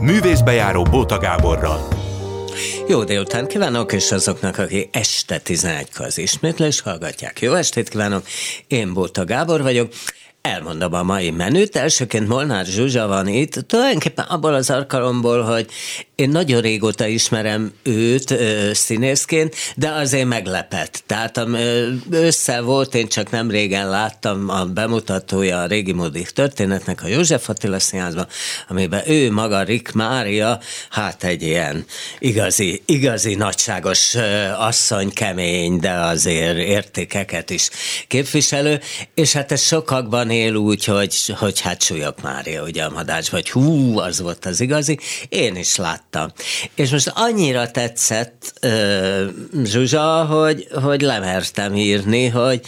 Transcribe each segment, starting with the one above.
Művészbejáró Bóta Gáborral. Jó délután kívánok, és azoknak, akik este 11-kor az ismétlés hallgatják. Jó estét kívánok, én Bóta Gábor vagyok. Elmondom a mai menüt. Elsőként Molnár Zsuzsa van itt, tulajdonképpen abból az alkalomból, hogy én nagyon régóta ismerem őt ö, színészként, de azért meglepett. Tehát össze volt, én csak nem régen láttam a bemutatója a régi modik történetnek a József Attila színházban, amiben ő maga, Rick Mária, hát egy ilyen igazi, igazi nagyságos asszony, kemény, de azért értékeket is képviselő, és hát ez sokakban él úgy, hogy, hogy hát súlyok Mária, ugye a madács, vagy hú, az volt az igazi. Én is láttam. És most annyira tetszett uh, Zsuzsa, hogy, hogy lemertem írni, hogy,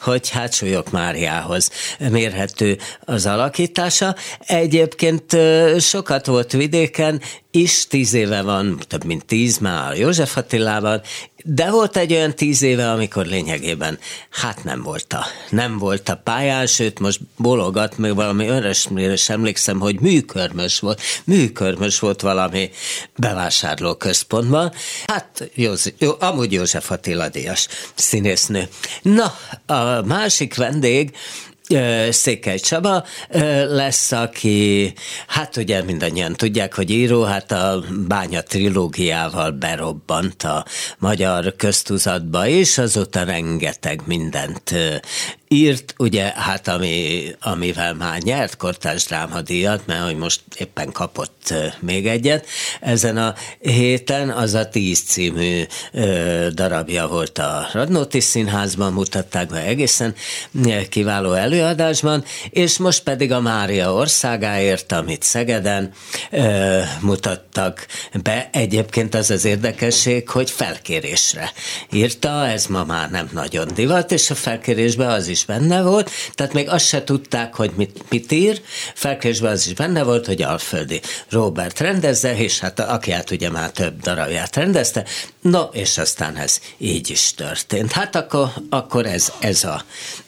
hogy hát súlyok Máriához mérhető az alakítása. Egyébként uh, sokat volt vidéken, is tíz éve van, több mint tíz már József Attilában, de volt egy olyan tíz éve, amikor lényegében hát nem volt a, nem volt a pályán, sőt most bologat, még valami örösmére sem emlékszem, hogy műkörmös volt, műkörmös volt valami bevásárló központban. Hát József, jó, amúgy József Attila Díjas színésznő. Na, a másik vendég, Székely Csaba lesz, aki, hát ugye mindannyian tudják, hogy író, hát a Bánya trilógiával berobbant a magyar köztuzatba, és azóta rengeteg mindent írt, ugye, hát ami, amivel már nyert kortárs drámadíjat, mert hogy most éppen kapott még egyet ezen a héten, az a Tíz című darabja volt a Radnóti Színházban, mutatták be egészen kiváló előadásban, és most pedig a Mária országáért, amit Szegeden mutattak be. Egyébként az az érdekesség, hogy felkérésre írta, ez ma már nem nagyon divat, és a felkérésben az is is benne volt, tehát még azt se tudták, hogy mit, mit ír, felkésben az is benne volt, hogy Alföldi Robert rendezze, és hát aki hát ugye már több darabját rendezte, no, és aztán ez így is történt. Hát akkor, akkor ez, ez, a,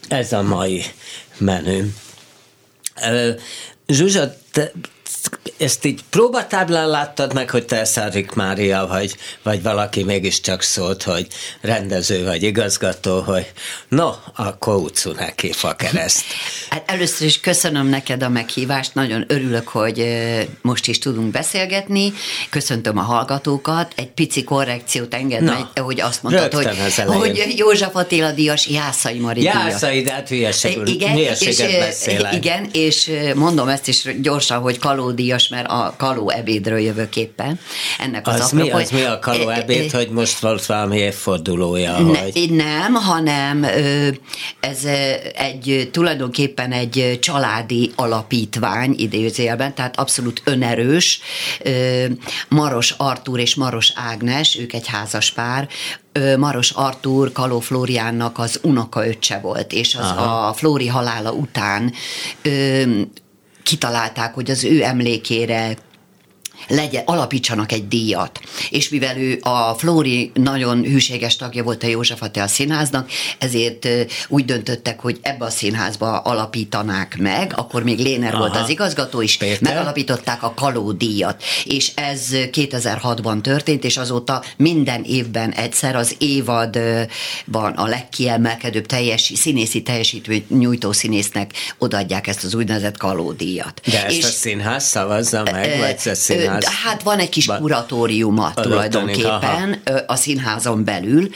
ez a mai menü. Zsuzsa, te ezt így próbatáblán láttad meg, hogy te Szárik Mária vagy, vagy valaki mégiscsak szólt, hogy rendező vagy igazgató, hogy no, akkor utcú neki fa kereszt. Hát először is köszönöm neked a meghívást, nagyon örülök, hogy most is tudunk beszélgetni. Köszöntöm a hallgatókat, egy pici korrekciót enged meg, hogy azt mondtad, hogy, hogy József Attila Díjas, Jászai Mari. Jászai, de hát hülyeségül, igen, és, beszélek. Igen, és mondom ezt is gyorsan, hogy Kaló Díjas, mert a Kaló ebédről jövök éppen. Ennek az, az, mi, az mi a Kaló ebéd, hogy most volt valami évfordulója? Ne, vagy? Nem, hanem ez egy tulajdonképpen egy családi alapítvány idézélben, tehát abszolút önerős. Maros Artúr és Maros Ágnes, ők egy házas pár, Maros Artúr Kaló Flóriánnak az unokaöccse volt, és az Aha. a Flóri halála után kitalálták, hogy az ő emlékére legyen, alapítsanak egy díjat. És mivel ő a Flóri nagyon hűséges tagja volt a József Attila színháznak, ezért úgy döntöttek, hogy ebbe a színházba alapítanák meg, akkor még Léner Aha. volt az igazgató, és Péter? megalapították a Kaló díjat. És ez 2006-ban történt, és azóta minden évben egyszer az évadban a legkiemelkedőbb teljes, színészi teljesítmény nyújtó színésznek odaadják ezt az úgynevezett Kaló díjat. De ezt és, a színház szavazza meg, vagy a színház színház. Hát van egy kis kuratóriuma tulajdonképpen a színházon belül,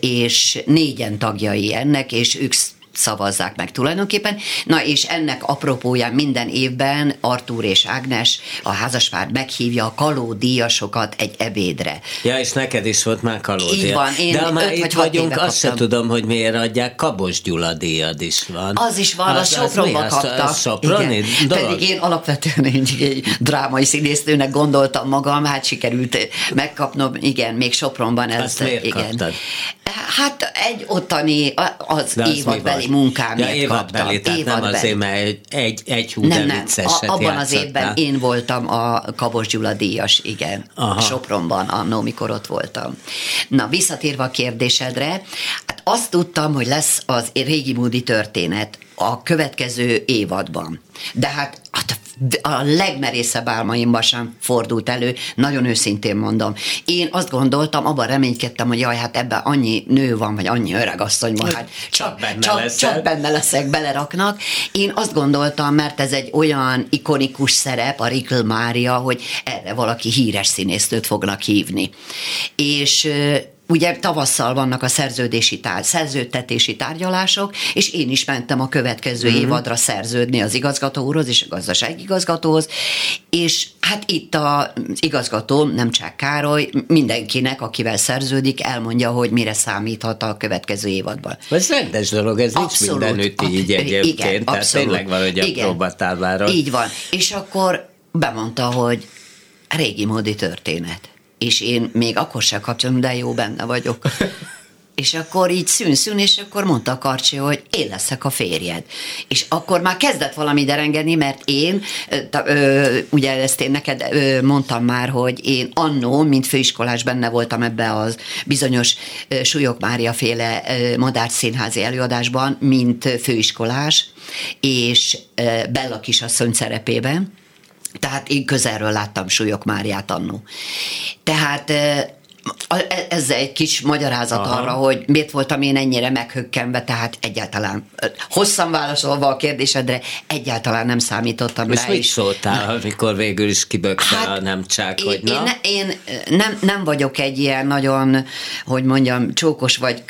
és négyen tagjai ennek, és ők szavazzák meg tulajdonképpen. Na és ennek apropóján minden évben Artúr és Ágnes, a házaspár meghívja a kaló díjasokat egy ebédre. Ja, és neked is volt már kaló Így van, én De már itt vagyunk, azt se tudom, hogy miért adják, Kabos Gyula díjad is van. Az is van, az, az Sopronba az kapta. Az Soproni igen. Pedig én alapvetően egy, egy drámai színésznőnek gondoltam magam, hát sikerült megkapnom, igen, még Sopronban ez. Azt miért igen. kaptad? Hát egy ottani, az, az évadbeli munkámért ja, kaptam. tehát nem azért, mert egy, egy, egy hú nem, nem. A, abban az évben én voltam a Kabos Gyula díjas, igen, Aha. Sopronban annó, mikor ott voltam. Na, visszatérve a kérdésedre, hát azt tudtam, hogy lesz az régi módi történet a következő évadban. De hát, a legmerészebb álmaimban sem fordult elő, nagyon őszintén mondom. Én azt gondoltam, abban reménykedtem, hogy jaj, hát ebben annyi nő van, vagy annyi öreg asszony van, hát csak, benne csak, csak benne leszek, beleraknak. Én azt gondoltam, mert ez egy olyan ikonikus szerep, a Rikl Mária, hogy erre valaki híres színésznőt fognak hívni. És ugye tavasszal vannak a szerződési tár, szerződtetési tárgyalások, és én is mentem a következő mm-hmm. évadra szerződni az igazgató úrhoz és a gazdasági igazgatóhoz, és hát itt az igazgató, nem csak Károly, mindenkinek, akivel szerződik, elmondja, hogy mire számíthat a következő évadban. Ez rendes dolog, ez abszolút, nincs mindenütt így egyébként, igen, tehát abszolút, tényleg valahogy a próbatávára. Így van, és akkor bemondta, hogy régi módi történet és én még akkor sem kapcsolom, de jó benne vagyok. És akkor így szűn-szűn, és akkor mondta a Karcsi, hogy én leszek a férjed. És akkor már kezdett valami derengeni, mert én, ö, ugye ezt én neked ö, mondtam már, hogy én annó, mint főiskolás benne voltam ebbe az bizonyos ö, Súlyok Mária féle ö, Madár színházi előadásban, mint főiskolás, és ö, Bella kisasszony szerepében tehát én közelről láttam Súlyok Máriát annó. Tehát E, ez egy kis magyarázat Aha. arra, hogy miért voltam én ennyire meghökkenve, tehát egyáltalán hosszan válaszolva a kérdésedre, egyáltalán nem számítottam Most rá. mit szóltál, amikor végül is kibökte hát, a nem csak, hogy na? Én, én nem, nem vagyok egy ilyen nagyon, hogy mondjam, csókos vagy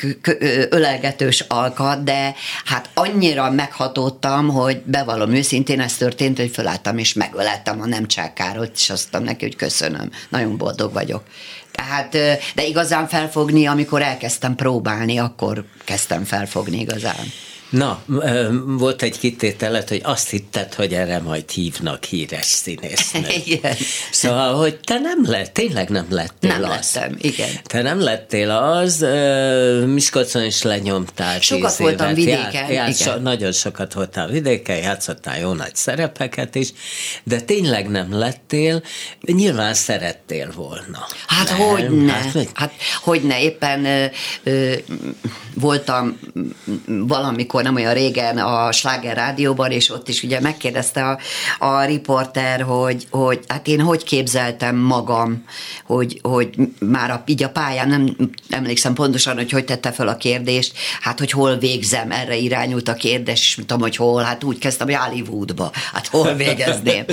ölelgetős alkat, de hát annyira meghatódtam, hogy bevallom őszintén, ez történt, hogy fölálltam és megölettem a nem csákáról, és azt mondtam neki, hogy köszönöm, nagyon boldog vagyok. Tehát, de igazán felfogni, amikor elkezdtem próbálni, akkor kezdtem felfogni igazán. Na, volt egy kitételet, hogy azt hitted, hogy erre majd hívnak híres színésznő. Igen. Szóval, hogy te nem lett, tényleg nem lettél nem az. lettem, igen. Te nem lettél az, Miskolcon is lenyomtál Sokat tíz voltam évet. vidéken, Ját, ját. So, nagyon sokat voltál vidéken, játszottál jó nagy szerepeket is, de tényleg nem lettél, nyilván szerettél volna. Hát hogy ne, hát, hát hogy ne, éppen ö, ö, voltam valamikor akkor nem olyan régen a Sláger rádióban, és ott is ugye megkérdezte a, a riporter, hogy, hogy hát én hogy képzeltem magam, hogy, hogy már a, így a pályán, nem emlékszem pontosan, hogy hogy tette fel a kérdést, hát hogy hol végzem, erre irányult a kérdés, és tudom, hogy hol, hát úgy kezdtem, hogy Hollywoodba, hát hol végezném.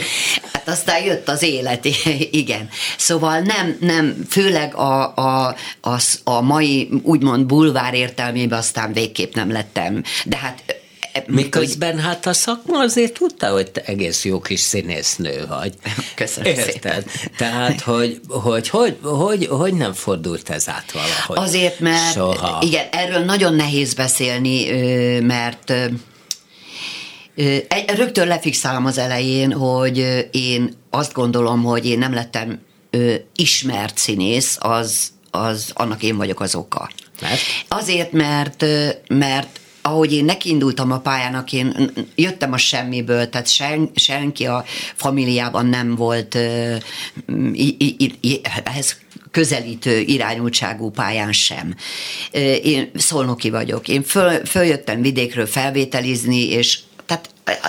Hát aztán jött az élet, igen. Szóval nem, nem, főleg a, a, a, a mai úgymond bulvár értelmében aztán végképp nem lettem de hát Miközben hát a szakma azért tudta, hogy te egész jó kis színésznő vagy. Köszönöm Érted? szépen. Tehát, hogy hogy, hogy, hogy hogy nem fordult ez át valahogy? Azért, mert Soha. igen, erről nagyon nehéz beszélni, mert rögtön lefixálom az elején, hogy én azt gondolom, hogy én nem lettem ismert színész, az, az annak én vagyok az oka. Mert? Azért, mert, mert ahogy én nekiindultam a pályának, én jöttem a semmiből, tehát sen, senki a familiában nem volt ehhez közelítő irányultságú pályán sem. Én szolnoki vagyok. Én föl, följöttem vidékről felvételizni, és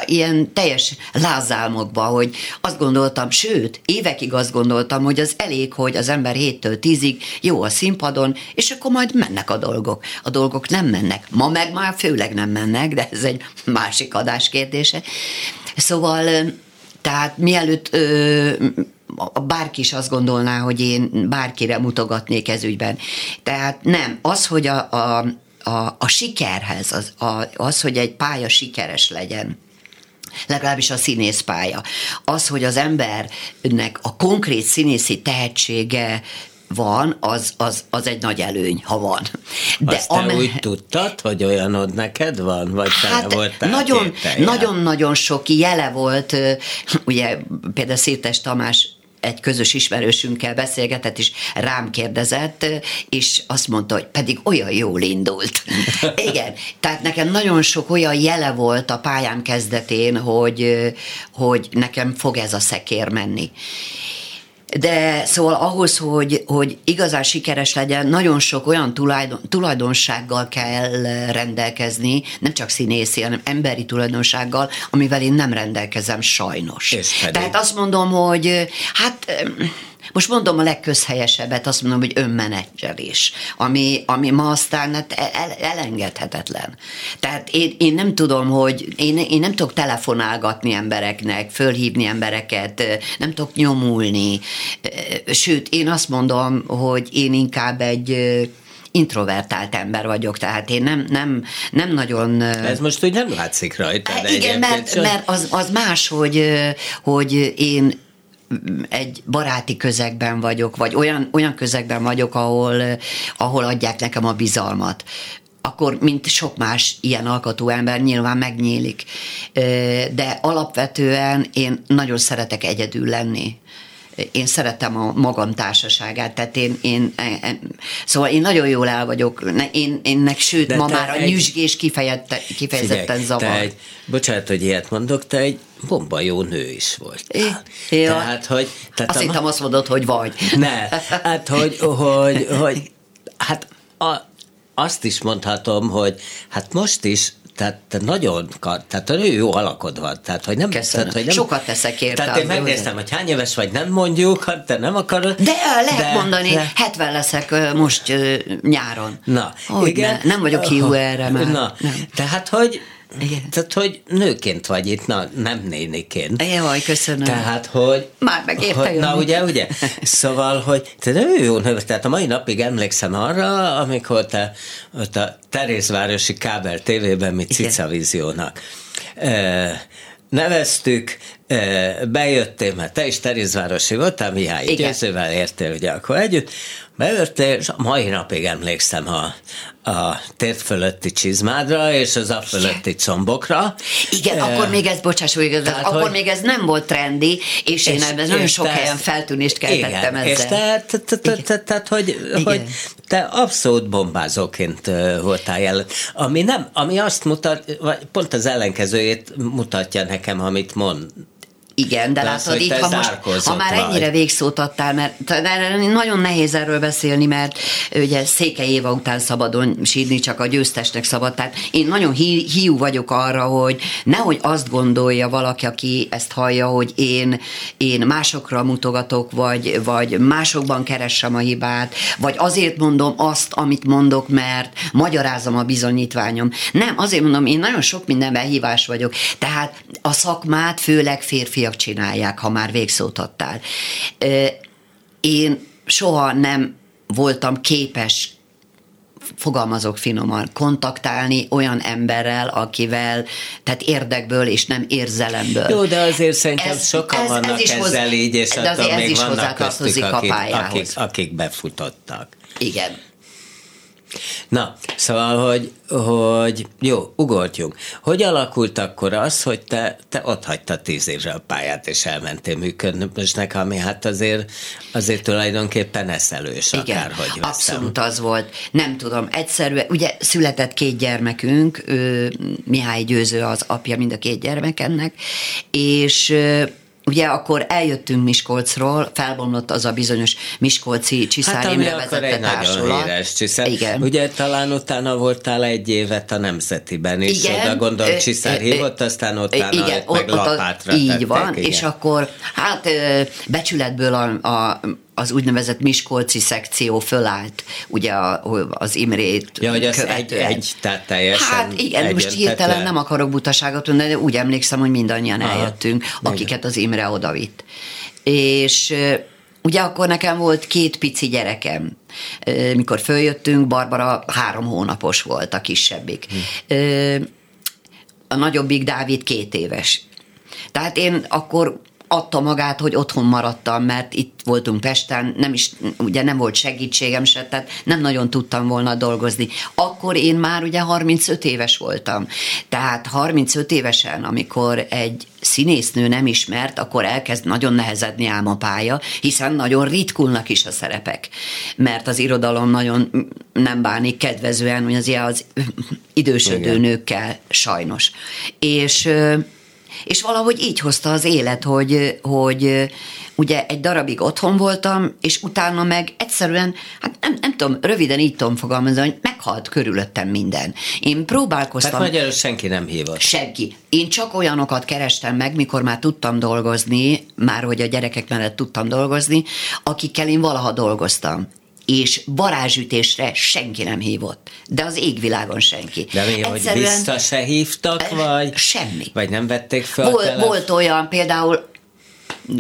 ilyen teljes lázálmokba, hogy azt gondoltam, sőt, évekig azt gondoltam, hogy az elég, hogy az ember héttől tízig jó a színpadon, és akkor majd mennek a dolgok. A dolgok nem mennek. Ma meg már főleg nem mennek, de ez egy másik adás kérdése. Szóval, tehát mielőtt ö, bárki is azt gondolná, hogy én bárkire mutogatnék ez ügyben. Tehát nem, az, hogy a, a a, a sikerhez, az, a, az, hogy egy pálya sikeres legyen, legalábbis a színészpálya. Az, hogy az embernek a konkrét színészi tehetsége van, az, az, az egy nagy előny, ha van. De Azt te ame... úgy tudtad, hogy olyanod neked van? Vagy hát voltál nagyon, nagyon-nagyon sok jele volt, ugye például Szirtes Tamás egy közös ismerősünkkel beszélgetett, és rám kérdezett, és azt mondta, hogy pedig olyan jól indult. Igen, tehát nekem nagyon sok olyan jele volt a pályám kezdetén, hogy, hogy nekem fog ez a szekér menni. De szóval ahhoz, hogy, hogy igazán sikeres legyen, nagyon sok olyan tulajdon, tulajdonsággal kell rendelkezni, nem csak színészi, hanem emberi tulajdonsággal, amivel én nem rendelkezem sajnos. Tehát azt mondom, hogy hát most mondom a legközhelyesebbet, azt mondom, hogy önmenedzselés, ami, ami ma aztán hát el, elengedhetetlen. Tehát én, én nem tudom, hogy én, én nem tudok telefonálgatni embereknek, fölhívni embereket, nem tudok nyomulni. Sőt, én azt mondom, hogy én inkább egy introvertált ember vagyok, tehát én nem, nem, nem nagyon... Ez most úgy nem látszik rajta. De igen, mert, mert az, az más, hogy, hogy én egy baráti közegben vagyok, vagy olyan, olyan közegben vagyok, ahol, ahol adják nekem a bizalmat akkor, mint sok más ilyen alkotó ember, nyilván megnyílik. De alapvetően én nagyon szeretek egyedül lenni én szeretem a magam társaságát, tehát én, én, én e, szóval én nagyon jól el vagyok, én, énnek sőt, De ma már a egy, nyüzsgés kifejezte, kifejezetten figyelj, zavar. Egy, bocsánat, hogy ilyet mondok, te egy bomba jó nő is volt. Ja. Tehát, hogy... Tehát Azt a, hittem azt mondod, hogy vagy. Ne, hát hogy, hogy, hogy hát a, azt is mondhatom, hogy hát most is tehát te nagyon, tehát nagyon jó alakod van. Tehát, hogy nem, Tehát, hogy nem, Sokat teszek érte. Tehát én megnéztem, hogy hány éves vagy, nem mondjuk, hát te nem akarod. De lehet de, mondani, de, 70 leszek most nyáron. Na, hogy igen. Ne, nem vagyok hiú erre már. Na, nem. tehát, hogy igen. Tehát, hogy nőként vagy itt, na, nem néniként. Jaj, köszönöm. Tehát, hogy... Már megérte hogy, Na, ugye, ugye? Szóval, hogy te nagyon jó nő, tehát a mai napig emlékszem arra, amikor te ott a Terézvárosi kábel tévében, mi Cicavíziónak neveztük, bejöttél, mert te is Terézvárosi voltál, Mihály Győzővel értél ugye akkor együtt, bejöttél, és a mai napig emlékszem a, a tért fölötti csizmádra, és az a fölötti combokra. Igen, uh, akkor még ez, bocsáss, hogy igaz, tehát, akkor hogy, még ez nem volt trendi, és, és én ebben nagyon sok helyen feltűnést keltettem ezzel. És te, te, te, te, tehát, hogy, hogy te abszolút bombázóként voltál jelen, ami, nem, ami azt mutat, vagy pont az ellenkezőjét mutatja nekem, amit mond, igen, de, de látod, itt, ha, most, ha már vagy. ennyire végszót adtál, mert nagyon nehéz erről beszélni, mert ugye Székely Éva után szabadon sírni, csak a győztesnek szabad. Tehát én nagyon hí, hiú vagyok arra, hogy nehogy azt gondolja valaki, aki ezt hallja, hogy én, én másokra mutogatok, vagy, vagy másokban keressem a hibát, vagy azért mondom azt, amit mondok, mert magyarázom a bizonyítványom. Nem, azért mondom, én nagyon sok mindenben hívás vagyok. Tehát a szakmát főleg férfi férfiak csinálják, ha már végszót adtál. Én soha nem voltam képes fogalmazok finoman, kontaktálni olyan emberrel, akivel, tehát érdekből és nem érzelemből. Jó, de azért szerintem ez, sokan ez, vannak ez ezzel hoz, így, és de attól még is vannak köztük, akik, akik, akik befutottak. Igen. Na, szóval, hogy, hogy jó, ugortjunk. Hogy alakult akkor az, hogy te, te ott hagytad tíz évre a pályát, és elmentél működnösnek, ami hát azért, azért tulajdonképpen eszelős, Igen, akárhogy veszem. abszolút az volt. Nem tudom, egyszerűen, ugye született két gyermekünk, ő, Mihály Győző az apja mind a két gyermekennek, és Ugye akkor eljöttünk Miskolcról, felbomlott az a bizonyos Miskolci Csiszár hát, vezette társulat. Híres Csiszár. Igen. Ugye talán utána voltál egy évet a Nemzetiben is, igen. oda gondolom Csiszár hívott, aztán utána igen, ott, meg ott, lapátra Így tettek, van, igen. és akkor hát becsületből a, a az úgynevezett Miskolci szekció fölállt, ugye az Imrét Ja, hogy az egy, egy, tehát teljesen Hát igen, most hirtelen nem akarok butaságot mondani, de úgy emlékszem, hogy mindannyian Aha, eljöttünk, akiket az Imre odavitt. És ugye akkor nekem volt két pici gyerekem, mikor följöttünk, Barbara három hónapos volt, a kisebbik. Hm. A nagyobbik Dávid két éves. Tehát én akkor adta magát, hogy otthon maradtam, mert itt voltunk Pesten, nem is, ugye nem volt segítségem se, tehát nem nagyon tudtam volna dolgozni. Akkor én már ugye 35 éves voltam. Tehát 35 évesen, amikor egy színésznő nem ismert, akkor elkezd nagyon nehezedni ám a pálya, hiszen nagyon ritkulnak is a szerepek. Mert az irodalom nagyon nem bánik kedvezően, hogy az, az idősödő Igen. nőkkel sajnos. És És valahogy így hozta az élet, hogy, hogy ugye egy darabig otthon voltam, és utána meg egyszerűen, hát nem, nem tudom, röviden így tudom fogalmazni, hogy meghalt körülöttem minden. Én próbálkoztam... Tehát magyarul senki nem hívott. Senki. Én csak olyanokat kerestem meg, mikor már tudtam dolgozni, már hogy a gyerekek mellett tudtam dolgozni, akikkel én valaha dolgoztam és varázsütésre senki nem hívott. De az égvilágon senki. De mi, hogy vissza se hívtak, vagy? Semmi. Vagy nem vették fel Volt, volt olyan, például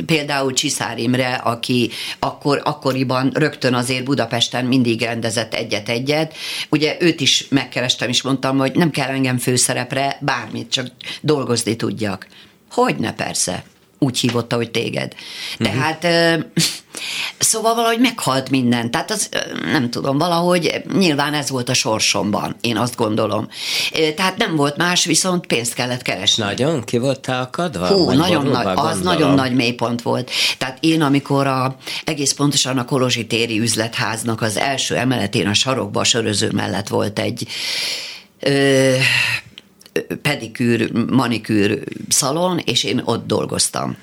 például Csiszár Imre, aki akkor, akkoriban rögtön azért Budapesten mindig rendezett egyet-egyet. Ugye őt is megkerestem, és mondtam, hogy nem kell engem főszerepre, bármit, csak dolgozni tudjak. Hogyne, persze. Úgy hívotta, hogy téged. Tehát uh-huh. Szóval valahogy meghalt minden. Tehát az, nem tudom, valahogy nyilván ez volt a sorsomban, én azt gondolom. Tehát nem volt más, viszont pénzt kellett keresni. Nagyon ki voltál akadva? Hú, nagyon nagy, az nagyon nagy mélypont volt. Tehát én, amikor a, egész pontosan a Kolozsi téri üzletháznak az első emeletén a sarokba a söröző mellett volt egy ö, pedikűr, manikűr szalon, és én ott dolgoztam.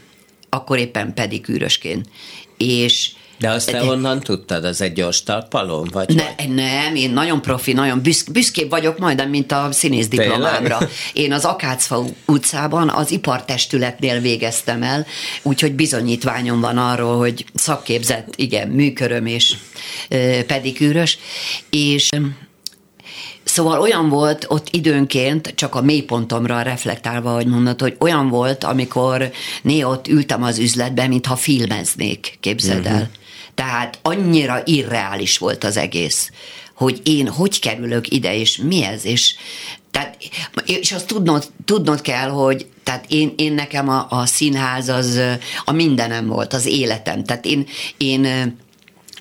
Akkor éppen pedikűrösként és de azt te honnan tudtad? Az egy gyors talpalom? Vagy ne, vagy? Nem, én nagyon profi, nagyon büszk, büszkébb vagyok majdnem, mint a színész diplomámra. Én az Akácfa utcában az ipartestületnél végeztem el, úgyhogy bizonyítványom van arról, hogy szakképzett, igen, műköröm és pedikűrös, és Szóval olyan volt ott időnként, csak a mélypontomra reflektálva, hogy mondod, hogy olyan volt, amikor néha ott ültem az üzletben, mintha filmeznék, képzeld el. Uh-huh. Tehát annyira irreális volt az egész, hogy én hogy kerülök ide, és mi ez, és tehát, és azt tudnod, tudnod kell, hogy tehát én, én nekem a, a színház az a mindenem volt, az életem. Tehát én, én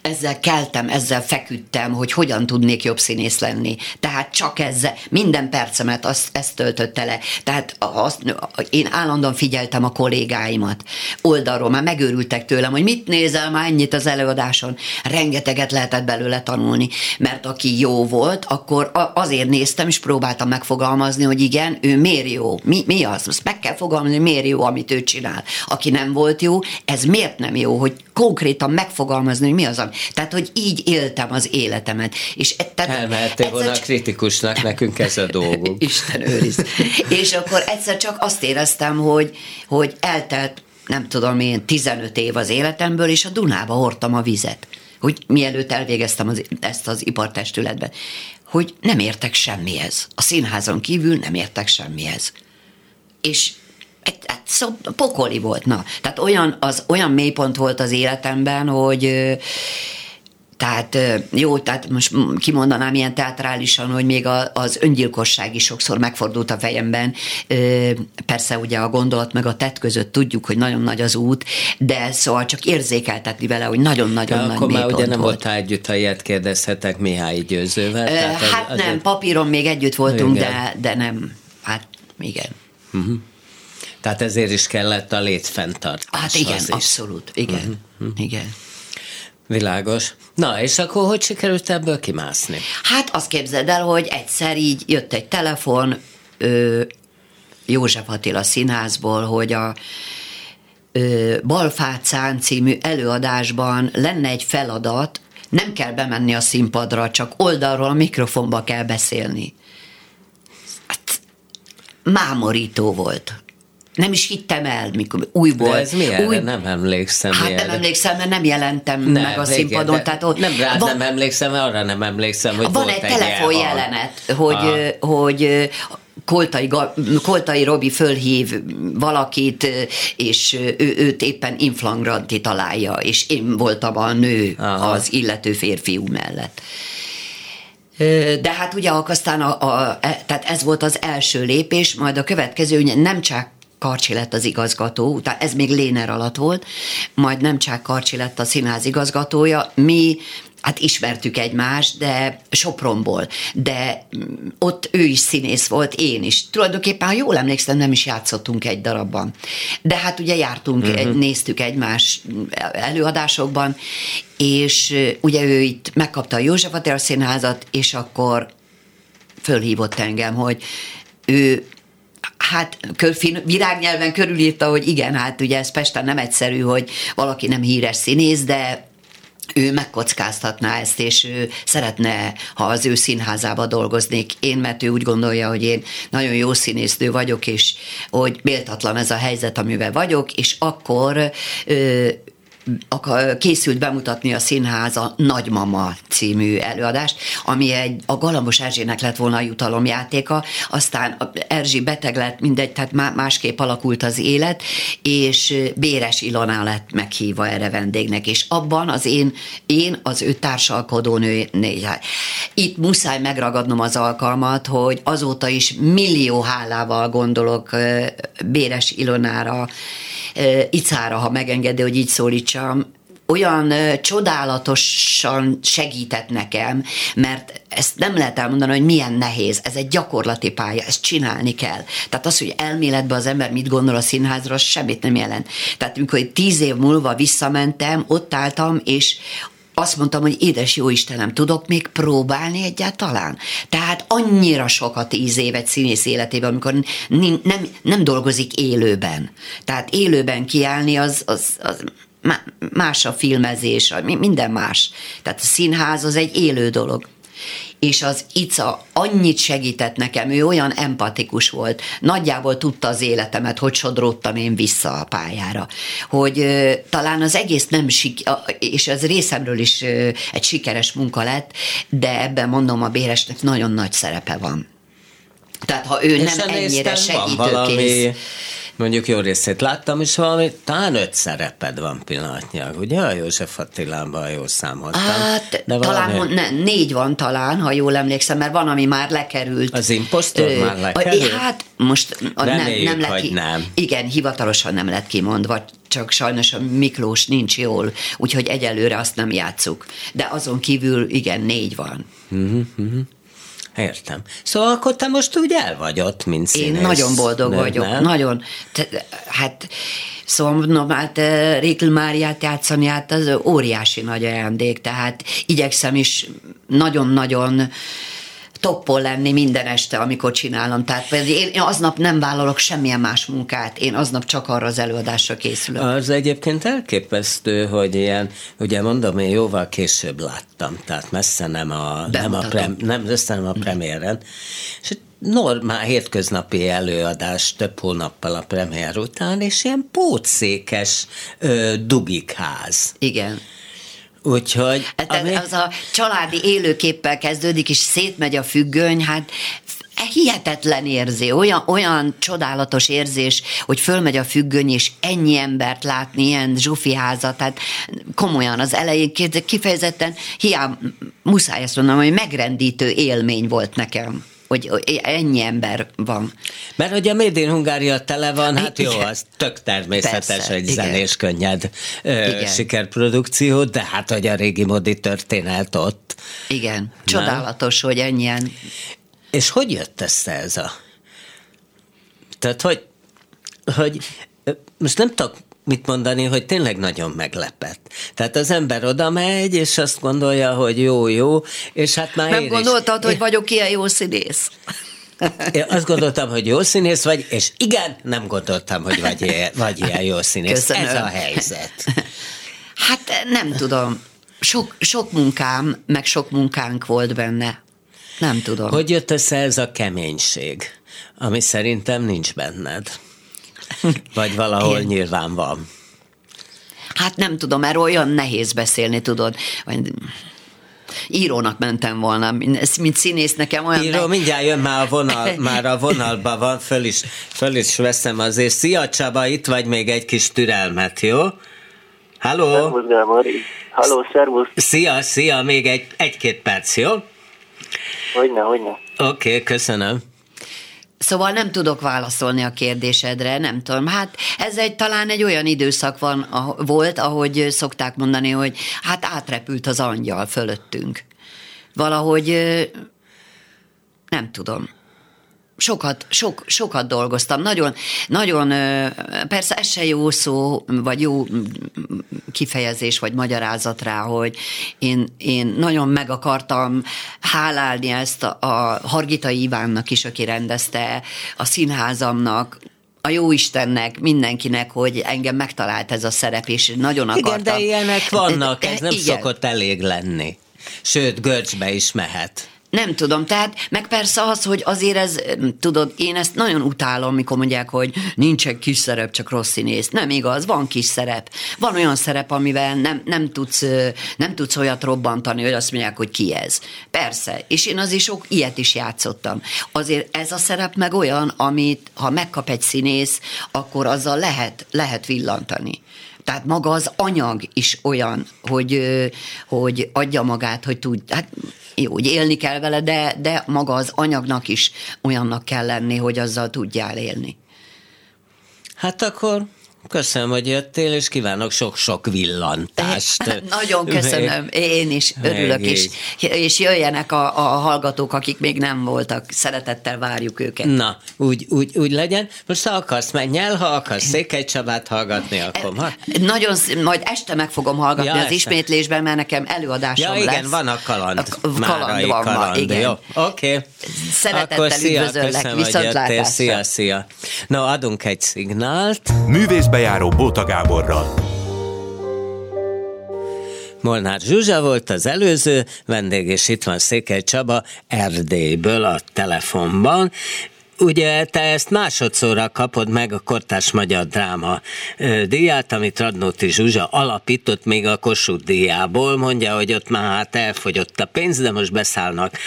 ezzel keltem, ezzel feküdtem, hogy hogyan tudnék jobb színész lenni. Tehát csak ezzel, minden percemet azt, ezt töltötte le. Tehát azt, én állandóan figyeltem a kollégáimat oldalról, már megőrültek tőlem, hogy mit nézel már ennyit az előadáson. Rengeteget lehetett belőle tanulni, mert aki jó volt, akkor azért néztem, és próbáltam megfogalmazni, hogy igen, ő miért jó, mi, mi az, azt meg kell fogalmazni, miért jó, amit ő csinál. Aki nem volt jó, ez miért nem jó, hogy konkrétan megfogalmazni, hogy mi az, tehát, hogy így éltem az életemet. És, e- tehát Elmehettél volna csak... kritikusnak, nekünk ez a dolgunk. Isten őriz. és akkor egyszer csak azt éreztem, hogy, hogy eltelt, nem tudom én, 15 év az életemből, és a Dunába hordtam a vizet hogy mielőtt elvégeztem az, ezt az ipartestületben, hogy nem értek semmihez. A színházon kívül nem értek semmihez. És hát, szó, pokoli volt, na. Tehát olyan, az, olyan mélypont volt az életemben, hogy tehát jó, tehát most kimondanám ilyen teatrálisan, hogy még az öngyilkosság is sokszor megfordult a fejemben. Persze ugye a gondolat meg a tett között tudjuk, hogy nagyon nagy az út, de szóval csak érzékeltetni vele, hogy nagyon-nagyon nagy akkor már ugye nem volt. voltál együtt, ha ilyet kérdezhetek Mihály Győzővel? Tehát hát az, nem, papíron még együtt voltunk, de, de nem, hát igen. Uh-huh. Tehát ezért is kellett a létfenntartás. Hát igen, abszolút, igen, uh-huh. igen. Világos. Na, és akkor hogy sikerült ebből kimászni? Hát azt képzeld el, hogy egyszer így jött egy telefon ö, József Attila színházból, hogy a ö, Balfácán című előadásban lenne egy feladat, nem kell bemenni a színpadra, csak oldalról a mikrofonba kell beszélni. Hát, mámorító volt nem is hittem el, mikor új volt. De ez mi új... nem emlékszem. Hát ilyenre. nem emlékszem, mert nem jelentem nem, meg a végén, színpadon. Tehát, ott, nem rád van, nem emlékszem, mert arra nem emlékszem, hogy Van egy, egy telefon jelenet, hogy, ah. hogy Koltai, Koltai Robi fölhív valakit, és ő, őt éppen inflangranti találja, és én voltam a nő Aha. az illető férfiú mellett. De hát ugye aztán a, a, e, tehát ez volt az első lépés, majd a következő, ugye nem csak Karcsi lett az igazgató, utána ez még Léner alatt volt, majd nem csak Karcsi lett a színház igazgatója, mi hát ismertük egymást, de Sopronból, de ott ő is színész volt, én is. Tulajdonképpen, ha jól emlékszem, nem is játszottunk egy darabban. De hát ugye jártunk, uh-huh. egy, néztük egymás előadásokban, és ugye ő itt megkapta a József Attila színházat, és akkor fölhívott engem, hogy ő hát virágnyelven körülírta, hogy igen, hát ugye ez Pesten nem egyszerű, hogy valaki nem híres színész, de ő megkockáztatná ezt, és ő szeretne, ha az ő színházába dolgoznék. Én, mert ő úgy gondolja, hogy én nagyon jó színésznő vagyok, és hogy méltatlan ez a helyzet, amivel vagyok, és akkor készült bemutatni a színház a Nagymama című előadást, ami egy, a Galambos Erzsének lett volna a jutalomjátéka, aztán Erzsi beteg lett, mindegy, tehát másképp alakult az élet, és Béres Ilona lett meghívva erre vendégnek, és abban az én, én az ő társalkodónő, itt muszáj megragadnom az alkalmat, hogy azóta is millió hálával gondolok Béres Ilonára, Icára, ha megengedi, hogy így szólítsam, olyan csodálatosan segített nekem, mert ezt nem lehet elmondani, hogy milyen nehéz. Ez egy gyakorlati pálya, ezt csinálni kell. Tehát az, hogy elméletben az ember mit gondol a színházra, az semmit nem jelent. Tehát amikor tíz év múlva visszamentem, ott álltam, és azt mondtam, hogy édes jó Istenem, tudok még próbálni egyáltalán? Tehát annyira sokat tíz évet színész életében, amikor nem, nem dolgozik élőben. Tehát élőben kiállni az, az, az más a filmezés, minden más. Tehát a színház az egy élő dolog és az Ica annyit segített nekem, ő olyan empatikus volt, nagyjából tudta az életemet, hogy sodródtam én vissza a pályára. Hogy ö, talán az egész nem sik, és ez részemről is ö, egy sikeres munka lett, de ebben mondom, a Béresnek nagyon nagy szerepe van. Tehát ha ő és nem ennyire segítőkész mondjuk jó részét láttam, és valami, talán öt szereped van pillanatnyilag, ugye? A József Attilában jól számoltam. Hát, de valami... talán ne, négy van talán, ha jól emlékszem, mert van, ami már lekerült. Az impostor ö, már lekerült? Hát most Reméljük, nem, nem lett ki, nem. Igen, hivatalosan nem lett kimondva, csak sajnos a Miklós nincs jól, úgyhogy egyelőre azt nem játszuk. De azon kívül igen, négy van. Uh-huh. Értem. Szóval akkor te most úgy el vagy ott, mint színész. Én nagyon boldog nem, vagyok, nem? nagyon. Te, hát Szóval mondom, hát Rékl Máriát játszani, hát az óriási nagy ajándék, tehát igyekszem is nagyon-nagyon toppol lenni minden este, amikor csinálom. Tehát én aznap nem vállalok semmilyen más munkát, én aznap csak arra az előadásra készülök. Az egyébként elképesztő, hogy ilyen, ugye mondom, én jóval később láttam, tehát messze nem a, nem a, prem, nem, messze nem a premiéren, és normál hétköznapi előadás több hónappal a premier után, és ilyen pótszékes ö, dugikház. Igen. Úgyhogy... Hát ami... Az a családi élőképpel kezdődik, és szétmegy a függöny, hát hihetetlen érzé, olyan, olyan csodálatos érzés, hogy fölmegy a függöny, és ennyi embert látni, ilyen zsufi házat, tehát komolyan az elején kifejezetten, hiába muszáj ezt mondom, hogy megrendítő élmény volt nekem hogy ennyi ember van. Mert hogy a Made in Hungária tele van, hát jó, az tök természetes, Persze, egy igen. zenés, könnyed igen. sikerprodukció, de hát, hogy a régi modi történet ott. Igen, csodálatos, Nem? hogy ennyien. És hogy jött össze ez a... Tehát, hogy, hogy most nem tudok mit mondani, hogy tényleg nagyon meglepett. Tehát az ember oda megy, és azt gondolja, hogy jó, jó, és hát már Nem gondoltad, is. hogy vagyok ilyen jó színész? Én azt gondoltam, hogy jó színész vagy, és igen, nem gondoltam, hogy vagy, ilyen, vagy ilyen jó színész. Köszönöm. Ez a helyzet. Hát nem tudom. Sok, sok munkám, meg sok munkánk volt benne. Nem tudom. Hogy jött össze ez a keménység, ami szerintem nincs benned? Vagy valahol Én... nyilván van. Hát nem tudom, mert olyan nehéz beszélni, tudod. Írónak mentem volna, mint színész nekem olyan... Író, mindjárt jön már a vonal, már a vonalban van, föl is, föl is veszem azért. Szia Csaba, itt vagy még egy kis türelmet, jó? Halló? Szervusz, Gábor. Halló, szervusz. Szia, szia, még egy, egy-két perc, jó? Hogyne, hogyne. Oké, okay, köszönöm. Szóval nem tudok válaszolni a kérdésedre, nem tudom. Hát ez egy talán egy olyan időszak van, a, volt, ahogy szokták mondani, hogy hát átrepült az angyal fölöttünk. Valahogy nem tudom. Sokat, sok, sokat dolgoztam. Nagyon, nagyon, persze ez se jó szó, vagy jó kifejezés, vagy magyarázat rá, hogy én, én nagyon meg akartam hálálni ezt a, Hargita Ivánnak is, aki rendezte a színházamnak, a jó Istennek, mindenkinek, hogy engem megtalált ez a szerep, és nagyon akartam. Igen, de ilyenek vannak, ez nem Igen. szokott elég lenni. Sőt, görcsbe is mehet. Nem tudom, tehát meg persze az, hogy azért ez, tudod, én ezt nagyon utálom, mikor mondják, hogy nincsen kis szerep, csak rossz színész. Nem igaz, van kis szerep. Van olyan szerep, amivel nem, nem, tudsz, nem tudsz olyat robbantani, hogy azt mondják, hogy ki ez. Persze, és én azért sok ilyet is játszottam. Azért ez a szerep meg olyan, amit ha megkap egy színész, akkor azzal lehet, lehet villantani. Tehát maga az anyag is olyan, hogy, hogy adja magát, hogy tud, hát jó, hogy élni kell vele, de, de maga az anyagnak is olyannak kell lenni, hogy azzal tudjál élni. Hát akkor Köszönöm, hogy jöttél, és kívánok sok-sok villantást. Nagyon köszönöm, én is örülök, és, és jöjjenek a, a hallgatók, akik még nem voltak, szeretettel várjuk őket. Na, úgy, úgy, úgy legyen. Most ha akarsz, menj el, ha akarsz Székely Csabát hallgatni, akkor ha? Nagyon, majd este meg fogom hallgatni ja, az este. ismétlésben, mert nekem előadásom ja, igen, lesz. van a kaland. A kaland van kaland. Ma, igen. Jó, oké. Okay. Szeretettel akkor szia, üdvözöllek, köszönöm, viszontlátásra. Szia, szia. Na, adunk egy szignált. Művész bejáró Bóta Gáborral. Molnár Zsuzsa volt az előző vendég, és itt van Székely Csaba Erdélyből a telefonban. Ugye te ezt másodszorra kapod meg a Kortás Magyar Dráma díját, amit Radnóti Zsuzsa alapított még a Kossuth díjából. Mondja, hogy ott már hát elfogyott a pénz, de most beszállnak,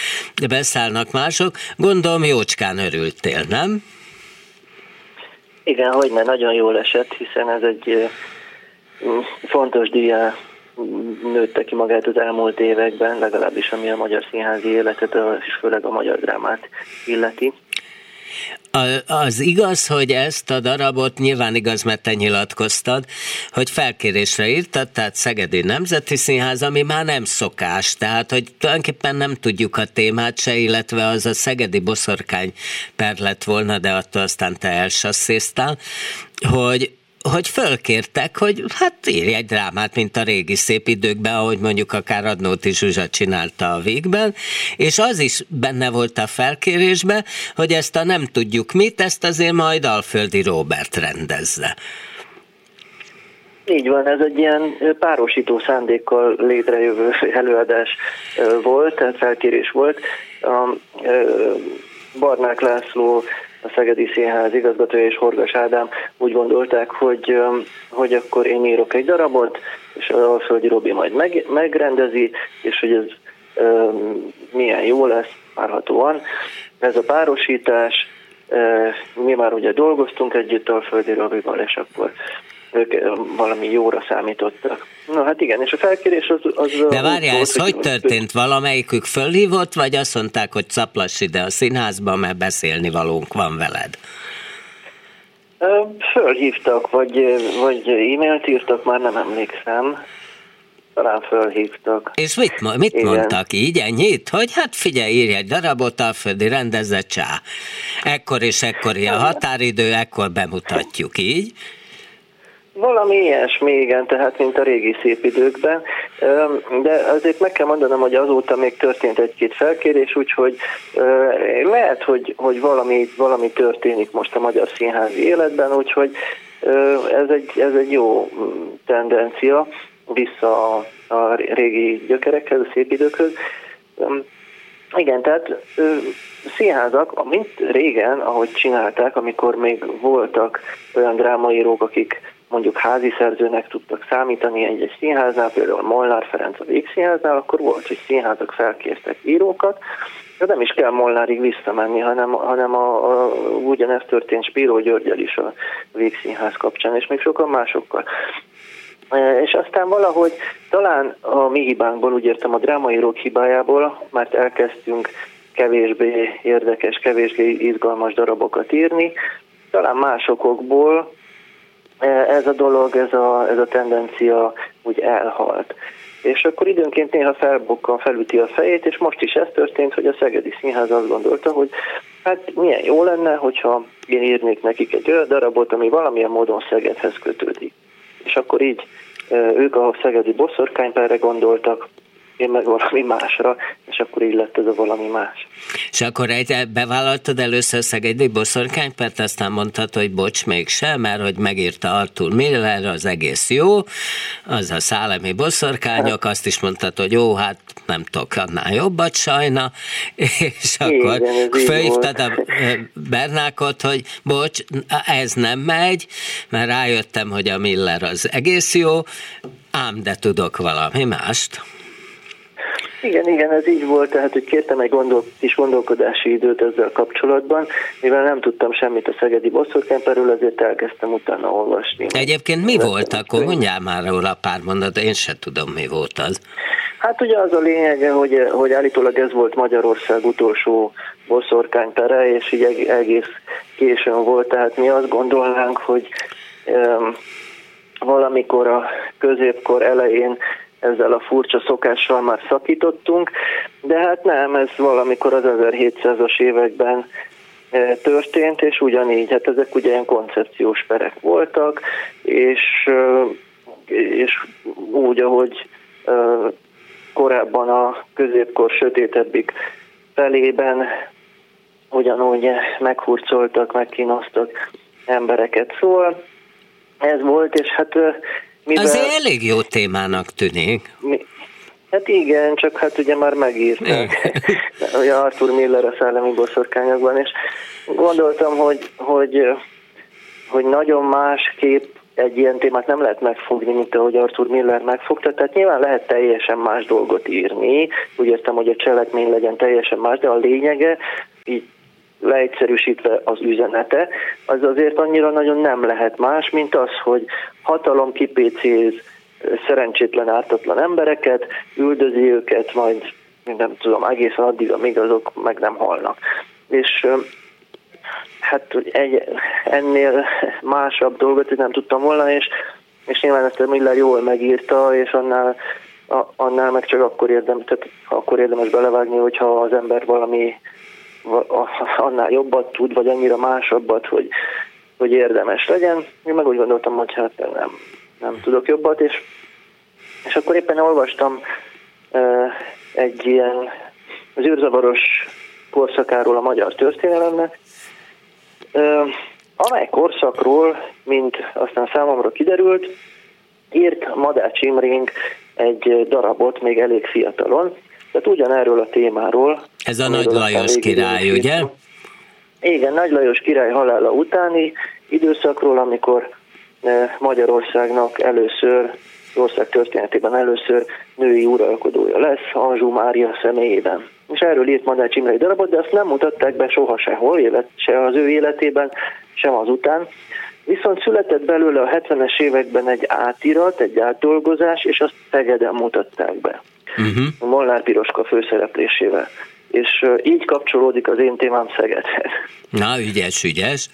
beszállnak mások. Gondolom jócskán örültél, nem? Igen, hogy ne, nagyon jól esett, hiszen ez egy fontos díjá nőtte ki magát az elmúlt években, legalábbis ami a magyar színházi életet, és főleg a magyar drámát illeti. Az igaz, hogy ezt a darabot, nyilván igaz, mert te nyilatkoztad, hogy felkérésre írtad, tehát Szegedi Nemzeti Színház, ami már nem szokás, tehát hogy tulajdonképpen nem tudjuk a témát se, illetve az a Szegedi boszorkány per lett volna, de attól aztán te elsasszéztál, hogy hogy fölkértek, hogy hát írj egy drámát, mint a régi szép időkben, ahogy mondjuk akár Radnóti Zsuzsa csinálta a végben, és az is benne volt a felkérésben, hogy ezt a nem tudjuk mit, ezt azért majd Alföldi Robert rendezze. Így van, ez egy ilyen párosító szándékkal létrejövő előadás volt, tehát felkérés volt. A Barnák László a Szegedi Színház igazgatója és Horgas Ádám úgy gondolták, hogy, hogy akkor én írok egy darabot, és a Alföldi Robi majd meg, megrendezi, és hogy ez um, milyen jó lesz, várhatóan. Ez a párosítás, mi már ugye dolgoztunk együtt Alföldi Robival, és akkor ők valami jóra számítottak. Na hát igen, és a felkérés az... az De várjál, ez hogy történt? Valamelyikük fölhívott, vagy azt mondták, hogy caplass ide a színházba, mert beszélni valónk van veled? Fölhívtak, vagy, vagy e-mailt írtak, már nem emlékszem. Talán fölhívtak. És mit, mit mondtak így, ennyit? Hogy hát figyelj, írj egy darabot, Alföldi rendezett csá. Ekkor és ekkor a határidő, ekkor bemutatjuk, így? Valami ilyesmi, igen, tehát mint a régi szép időkben, de azért meg kell mondanom, hogy azóta még történt egy-két felkérés, úgyhogy lehet, hogy, hogy valami, valami történik most a magyar színházi életben, úgyhogy ez egy, ez egy jó tendencia vissza a, régi gyökerekhez, a szép időkhöz. Igen, tehát színházak, mint régen, ahogy csinálták, amikor még voltak olyan drámaírók, akik mondjuk házi szerzőnek tudtak számítani egy-egy színháznál, például Molnár Ferenc a Végszínháznál, akkor volt, hogy színházak felkértek írókat, de nem is kell Molnárig visszamenni, hanem, hanem a, a, ugyanezt történt Spíró Györgyel is a Végszínház kapcsán, és még sokan másokkal. E, és aztán valahogy talán a mi hibánkból, úgy értem a drámaírók hibájából, mert elkezdtünk kevésbé érdekes, kevésbé izgalmas darabokat írni, talán másokból ez a dolog, ez a, ez a tendencia úgy elhalt. És akkor időnként néha felbukkan, felüti a fejét, és most is ez történt, hogy a Szegedi Színház azt gondolta, hogy hát milyen jó lenne, hogyha én írnék nekik egy olyan darabot, ami valamilyen módon Szegedhez kötődik. És akkor így ők a szegedi boszorkányperre gondoltak, én meg valami másra, és akkor így lett ez a valami más. És akkor egy, bevállaltad először Szegedi boszorkánypert, aztán mondtad, hogy bocs, mégsem, mert hogy megírta Arthur Miller, az egész jó, az a szálemi boszorkányok, hát. azt is mondtad, hogy jó, hát nem tudok annál jobbat sajna, és akkor fölhívtad a Bernákot, hogy bocs, ez nem megy, mert rájöttem, hogy a Miller az egész jó, ám de tudok valami mást. Igen, igen, ez így volt, tehát hogy kértem egy gondol, kis gondolkodási időt ezzel kapcsolatban, mivel nem tudtam semmit a Szegedi Bosszorkemperről, ezért elkezdtem utána olvasni. Egyébként mi volt akkor? Mondjál már róla pár mondat, én se tudom, mi volt az. Hát ugye az a lényege, hogy, hogy állítólag ez volt Magyarország utolsó boszorkánypere, és így egész későn volt, tehát mi azt gondolnánk, hogy um, valamikor a középkor elején ezzel a furcsa szokással már szakítottunk, de hát nem, ez valamikor az 1700-as években e, történt, és ugyanígy, hát ezek ugye ilyen koncepciós perek voltak, és, e, és úgy, ahogy e, korábban a középkor sötétebbik felében ugyanúgy meghurcoltak, megkínoztak embereket. Szóval ez volt, és hát mivel, Azért elég jó témának tűnik. Mi, hát igen, csak hát ugye már megírták, hogy Arthur Miller a szellemi boszorkányokban, és gondoltam, hogy, hogy, hogy nagyon másképp egy ilyen témát nem lehet megfogni, mint ahogy Arthur Miller megfogta, tehát nyilván lehet teljesen más dolgot írni, úgy értem, hogy a cselekmény legyen teljesen más, de a lényege így leegyszerűsítve az üzenete, az azért annyira nagyon nem lehet más, mint az, hogy hatalom kipécéz szerencsétlen, ártatlan embereket, üldözi őket, majd nem tudom, egészen addig, amíg azok meg nem halnak. És hát egy, ennél másabb dolgot nem tudtam volna, és, és nyilván ezt Miller jól megírta, és annál, a, annál meg csak akkor, érdem, tehát akkor érdemes belevágni, hogyha az ember valami annál jobbat tud, vagy annyira másabbat, hogy, hogy érdemes legyen. Én meg úgy gondoltam, hogy hát nem, nem tudok jobbat, és, és akkor éppen olvastam uh, egy ilyen az űrzavaros korszakáról a magyar történelemnek, uh, amely korszakról, mint aztán számomra kiderült, írt Madács Imrénk egy darabot még elég fiatalon, tehát ugyanerről a témáról. Ez a Nagy Lajos király, ugye? Igen, Nagy Lajos király halála utáni időszakról, amikor e, Magyarországnak először, az ország történetében először női uralkodója lesz, Anzsú Mária személyében. És erről írt Madács Imre egy darabot, de azt nem mutatták be soha sehol, élet, se az ő életében, sem azután. Viszont született belőle a 70-es években egy átirat, egy átdolgozás, és azt Szegeden mutatták be uh-huh. Molnár Piroska főszereplésével. És így kapcsolódik az én témám Szegedhez. Na, ügyes, ügyes.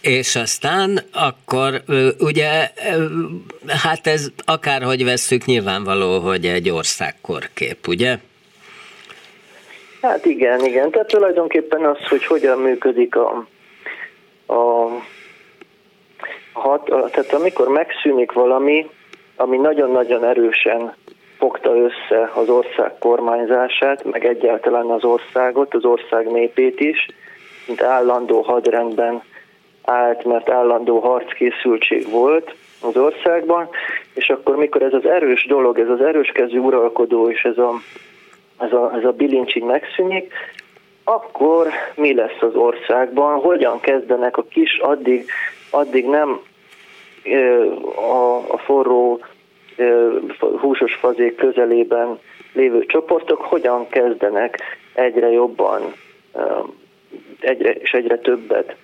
És aztán akkor ugye, hát ez akárhogy vesszük, nyilvánvaló, hogy egy országkorkép, ugye? Hát igen, igen. Tehát tulajdonképpen az, hogy hogyan működik a, a, hat, tehát amikor megszűnik valami, ami nagyon-nagyon erősen fogta össze az ország kormányzását, meg egyáltalán az országot, az ország népét is, mint állandó hadrendben állt, mert állandó harckészültség volt az országban, és akkor mikor ez az erős dolog, ez az erős kezű uralkodó és ez a, ez a, ez a bilincsig megszűnik, akkor mi lesz az országban, hogyan kezdenek a kis, addig, addig nem a, a forró húsos fazék közelében lévő csoportok hogyan kezdenek egyre jobban egyre, és egyre többet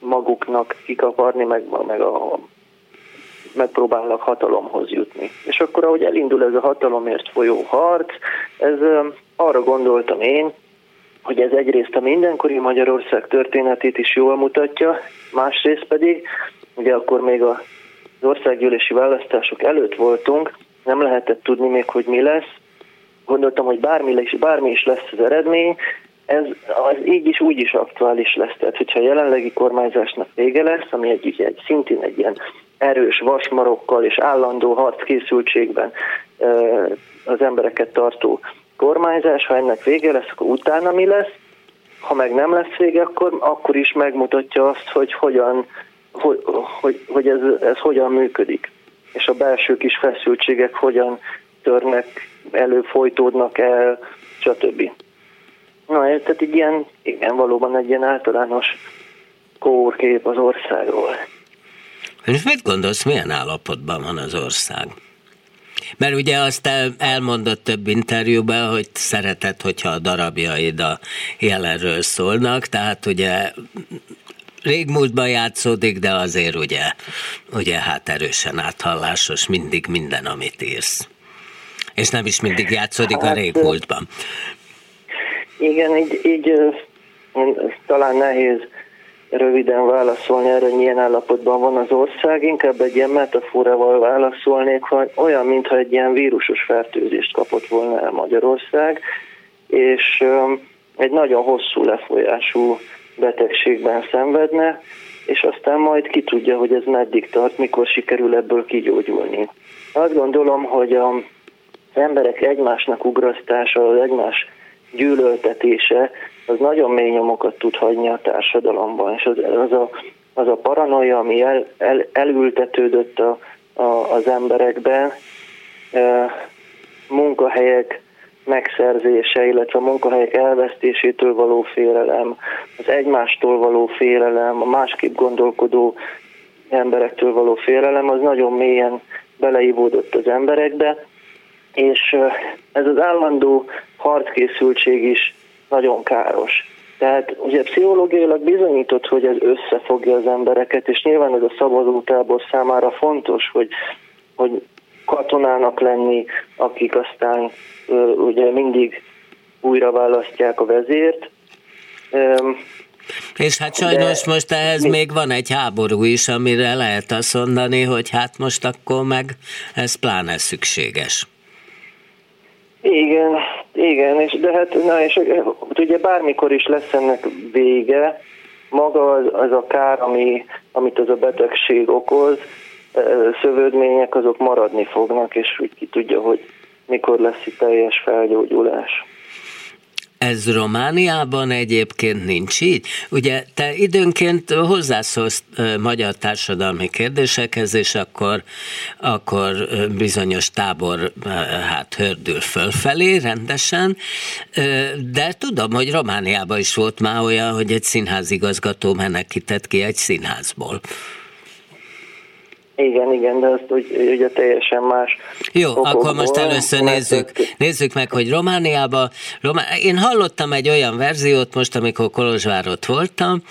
maguknak kikaparni, meg, meg a, megpróbálnak hatalomhoz jutni. És akkor, ahogy elindul ez a hatalomért folyó harc, ez arra gondoltam én, hogy ez egyrészt a mindenkori Magyarország történetét is jól mutatja, másrészt pedig, ugye akkor még a az országgyűlési választások előtt voltunk, nem lehetett tudni még, hogy mi lesz. Gondoltam, hogy bármi, is, bármi is lesz az eredmény, ez az így is úgy is aktuális lesz. Tehát, hogyha a jelenlegi kormányzásnak vége lesz, ami egy, ugye, egy szintén egy ilyen erős vasmarokkal és állandó harckészültségben az embereket tartó kormányzás, ha ennek vége lesz, akkor utána mi lesz? Ha meg nem lesz vége, akkor, akkor is megmutatja azt, hogy hogyan, hogy, hogy, hogy ez, ez hogyan működik, és a belső kis feszültségek hogyan törnek elő, folytódnak el, stb. Na, tehát így ilyen, igen, valóban egy ilyen általános kórkép az országról. És mit gondolsz, milyen állapotban van az ország? Mert ugye azt el, elmondott több interjúban, hogy szeretett, hogyha a darabjaid a jelenről szólnak, tehát ugye régmúltban játszódik, de azért ugye, ugye hát erősen áthallásos mindig minden, amit írsz. És nem is mindig játszódik hát, a régmúltban. Igen, így, így talán nehéz röviden válaszolni erre, hogy milyen állapotban van az ország. Inkább egy ilyen metaforával válaszolnék, hogy olyan, mintha egy ilyen vírusos fertőzést kapott volna el Magyarország, és egy nagyon hosszú lefolyású betegségben szenvedne, és aztán majd ki tudja, hogy ez meddig tart, mikor sikerül ebből kigyógyulni. Azt gondolom, hogy a, az emberek egymásnak ugrasztása, az egymás gyűlöltetése, az nagyon mély nyomokat tud hagyni a társadalomban, és az, az, a, az a paranoia, ami el, el, elültetődött a, a, az emberekben, munkahelyek megszerzése, illetve a munkahelyek elvesztésétől való félelem, az egymástól való félelem, a másképp gondolkodó emberektől való félelem, az nagyon mélyen beleívódott az emberekbe, és ez az állandó harckészültség is nagyon káros. Tehát ugye pszichológiailag bizonyított, hogy ez összefogja az embereket, és nyilván ez a szavazótábor számára fontos, hogy, hogy katonának lenni, akik aztán ugye mindig újra választják a vezért. És hát sajnos De most ehhez mi? még van egy háború is, amire lehet azt mondani, hogy hát most akkor meg ez pláne szükséges. Igen, igen, és de hát, na és ugye bármikor is lesz ennek vége, maga az, az a kár, ami, amit az a betegség okoz, szövődmények azok maradni fognak, és úgy ki tudja, hogy mikor lesz itt teljes felgyógyulás. Ez Romániában egyébként nincs így? Ugye te időnként hozzászólsz magyar társadalmi kérdésekhez, és akkor, akkor bizonyos tábor hát hördül fölfelé rendesen, de tudom, hogy Romániában is volt már olyan, hogy egy színházigazgató menekített ki egy színházból. Igen, igen, de azt úgy, ugye teljesen más. Jó, akkor most először nézzük, nézzük meg, hogy Romániában, Romá... én hallottam egy olyan verziót most, amikor Kolozsvárot voltam,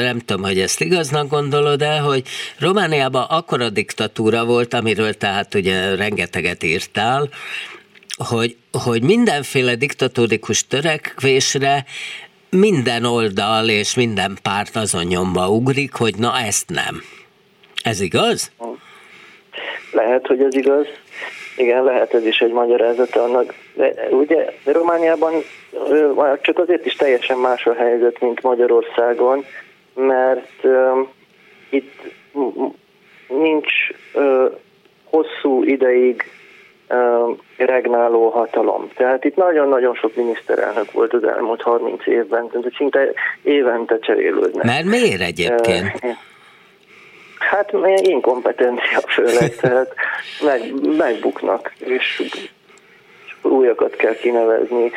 nem tudom, hogy ezt igaznak gondolod el, hogy Romániában akkora diktatúra volt, amiről tehát ugye rengeteget írtál, hogy, hogy mindenféle diktatórikus törekvésre minden oldal és minden párt azon nyomba ugrik, hogy na ezt nem. Ez igaz? Lehet, hogy ez igaz. Igen, lehet ez is egy magyarázat annak. De ugye Romániában csak azért is teljesen más a helyzet, mint Magyarországon, mert uh, itt nincs uh, hosszú ideig uh, regnáló hatalom. Tehát itt nagyon-nagyon sok miniszterelnök volt az elmúlt 30 évben, tehát szinte évente cserélődnek. Mert miért egyébként? Uh, Hát inkompetencia főleg, tehát meg, megbuknak, és, újakat kell kinevezni.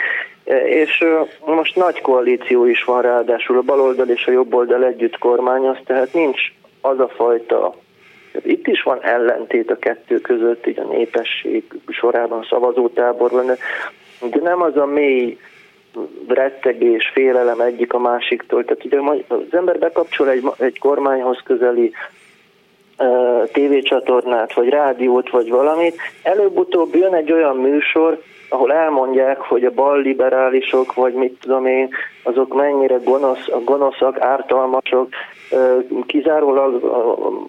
És most nagy koalíció is van ráadásul, a baloldal és a jobboldal együtt kormányoz, tehát nincs az a fajta itt is van ellentét a kettő között, így a népesség sorában szavazótáborban, de nem az a mély rettegés, félelem egyik a másiktól. Tehát ugye az ember bekapcsol egy, egy kormányhoz közeli tévécsatornát, vagy rádiót, vagy valamit, előbb-utóbb jön egy olyan műsor, ahol elmondják, hogy a bal liberálisok, vagy mit tudom én, azok mennyire gonosz, gonoszak, ártalmasok, kizárólag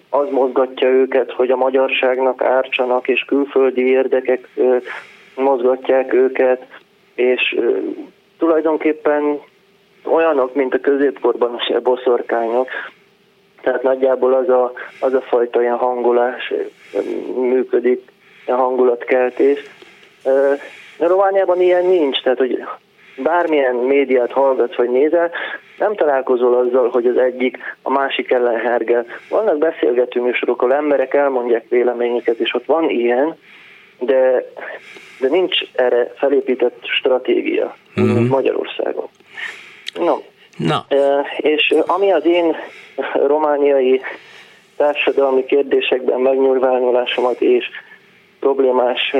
az mozgatja őket, hogy a magyarságnak ártsanak, és külföldi érdekek mozgatják őket, és tulajdonképpen olyanok, mint a középkorban a boszorkányok, tehát nagyjából az a, az a fajta ilyen hangolás működik, ilyen hangulatkeltés. Romániában ilyen nincs, tehát hogy bármilyen médiát hallgatsz vagy nézel, nem találkozol azzal, hogy az egyik a másik ellen hergel. Vannak beszélgető műsorok, ahol emberek elmondják véleményeket, és ott van ilyen, de, de nincs erre felépített stratégia, mm-hmm. mint Magyarországon. No. Na. És ami az én romániai társadalmi kérdésekben megnyilvánulásomat és problémás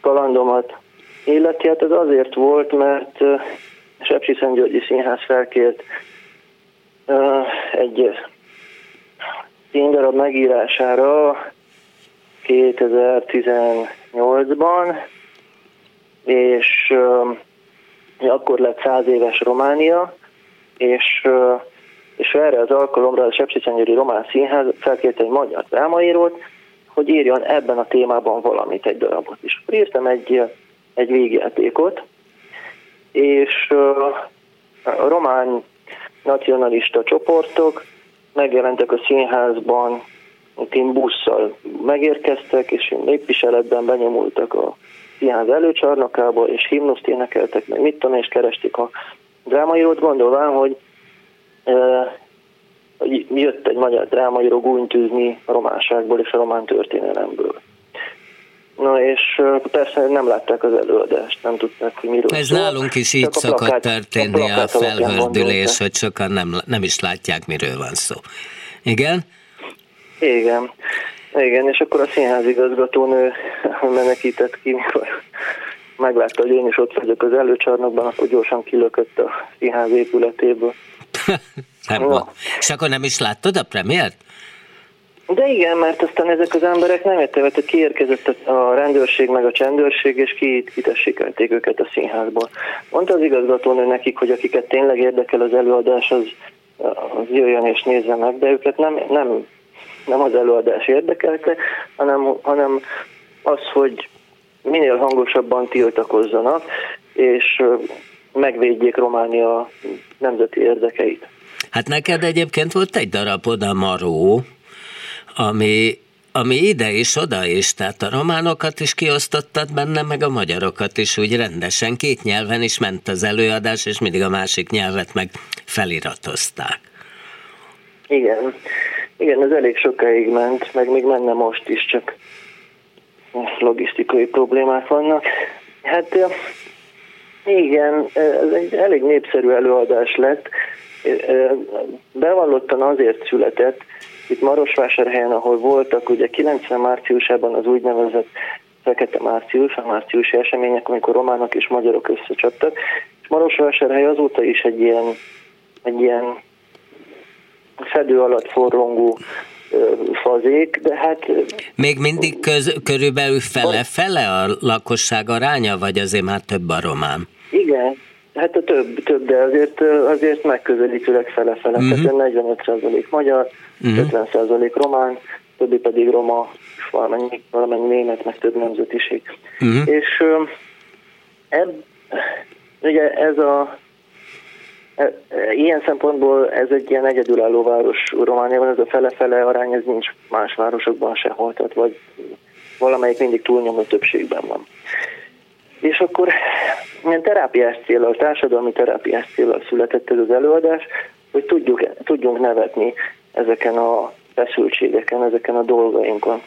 kalandomat illeti, hát ez azért volt, mert Sepsi Györgyi Színház felkért egy színdarab megírására 2018-ban, és akkor lett száz éves Románia, és, és erre az alkalomra a Sepsiszentgyőri Román Színház felkért egy magyar drámaírót, hogy írjon ebben a témában valamit, egy darabot is. Írtam egy, egy végjátékot, és a román nacionalista csoportok megjelentek a színházban, én busszal megérkeztek, és népviseletben benyomultak a színház előcsarnokába, és himnuszt énekeltek, meg mit tudom, és keresték a drámaírót, gondolván, hogy jött egy magyar drámaíró gúnytűzni a románságból és a román történelemből. Na és persze nem látták az előadást, nem tudták, hogy miről Ez szól. nálunk is így szokott plakát, történni a, a felhördülés, hogy sokan nem, nem is látják, miről van szó. Igen? Igen. Igen, és akkor a színházigazgatónő menekített ki, mikor meglátta, hogy én is ott vagyok az előcsarnokban, akkor gyorsan kilökött a színház épületéből. nem no. És akkor nem is láttad a premiért? De igen, mert aztán ezek az emberek nem értek, hogy kiérkezett a rendőrség meg a csendőrség, és ki, kitessékelték őket a színházból. Mondta az igazgatónő nekik, hogy akiket tényleg érdekel az előadás, az, az jöjjön és nézze meg, de őket nem, nem, nem az előadás érdekelte, hanem, hanem az, hogy minél hangosabban tiltakozzanak, és megvédjék Románia nemzeti érdekeit. Hát neked egyébként volt egy darabod, a Maró, ami, ami ide és oda is, tehát a románokat is kiosztottad benne, meg a magyarokat is úgy rendesen, két nyelven is ment az előadás, és mindig a másik nyelvet meg feliratozták. Igen, igen, ez elég sokáig ment, meg még menne most is, csak logisztikai problémák vannak. Hát igen, ez egy elég népszerű előadás lett. Bevallottan azért született, itt Marosvásárhelyen, ahol voltak, ugye 90 márciusában az úgynevezett Fekete Március, a márciusi események, amikor románok és magyarok összecsaptak, és Marosvásárhely azóta is egy ilyen, egy ilyen fedő alatt forrongó fazék, de hát... Még mindig köz, körülbelül fele-fele a lakosság aránya, vagy azért már több a román? Igen, hát a több, több de azért, azért megközelítőleg fele-fele, uh-huh. tehát 45% magyar, uh-huh. Mhm. 50% román, többi pedig roma, és valamennyi, valamennyi német, meg több nemzetiség. Uh-huh. És ebb, ugye ez a Ilyen szempontból ez egy ilyen egyedülálló város Romániában, ez a fele-fele arány, ez nincs más városokban sehol, tehát vagy valamelyik mindig túlnyomó többségben van. És akkor ilyen terápiás célral, társadalmi terápiás célral született ez az előadás, hogy tudjuk, tudjunk nevetni ezeken a feszültségeken, ezeken a dolgainkon.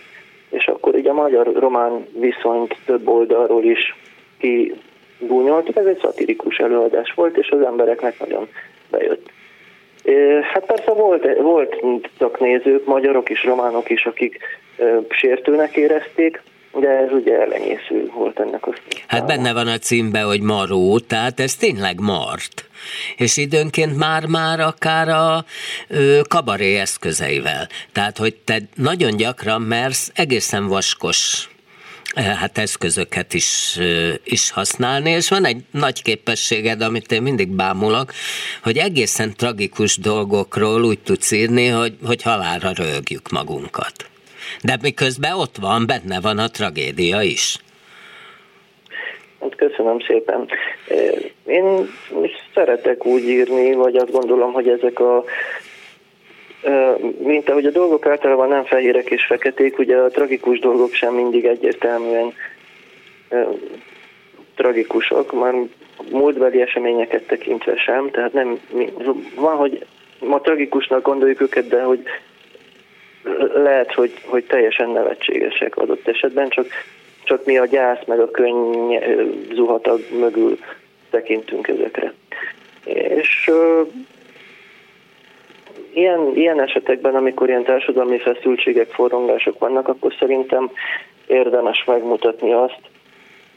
És akkor így a magyar-román viszonyt több oldalról is kibúnyoltuk. Ez egy szatirikus előadás volt, és az embereknek nagyon bejött. Hát persze volt, voltak nézők, magyarok is, románok is, akik sértőnek érezték, de ez ugye ellenyésző volt ennek a Hát benne van a címbe, hogy maró, tehát ez tényleg mart. És időnként már-már akár a ö, kabaré eszközeivel. Tehát, hogy te nagyon gyakran mersz egészen vaskos hát eszközöket is, is használni, és van egy nagy képességed, amit én mindig bámulok, hogy egészen tragikus dolgokról úgy tudsz írni, hogy, hogy halálra rögjük magunkat. De miközben ott van, benne van a tragédia is. Hát köszönöm szépen. Én szeretek úgy írni, vagy azt gondolom, hogy ezek a mint ahogy a dolgok általában nem fehérek és feketék, ugye a tragikus dolgok sem mindig egyértelműen tragikusak, már múltbeli eseményeket tekintve sem, tehát nem, van, hogy ma tragikusnak gondoljuk őket, de hogy lehet, hogy, hogy teljesen nevetségesek adott esetben, csak, csak mi a gyász meg a könny zuhatag mögül tekintünk ezekre. És ilyen, ilyen esetekben, amikor ilyen társadalmi feszültségek, forrongások vannak, akkor szerintem érdemes megmutatni azt,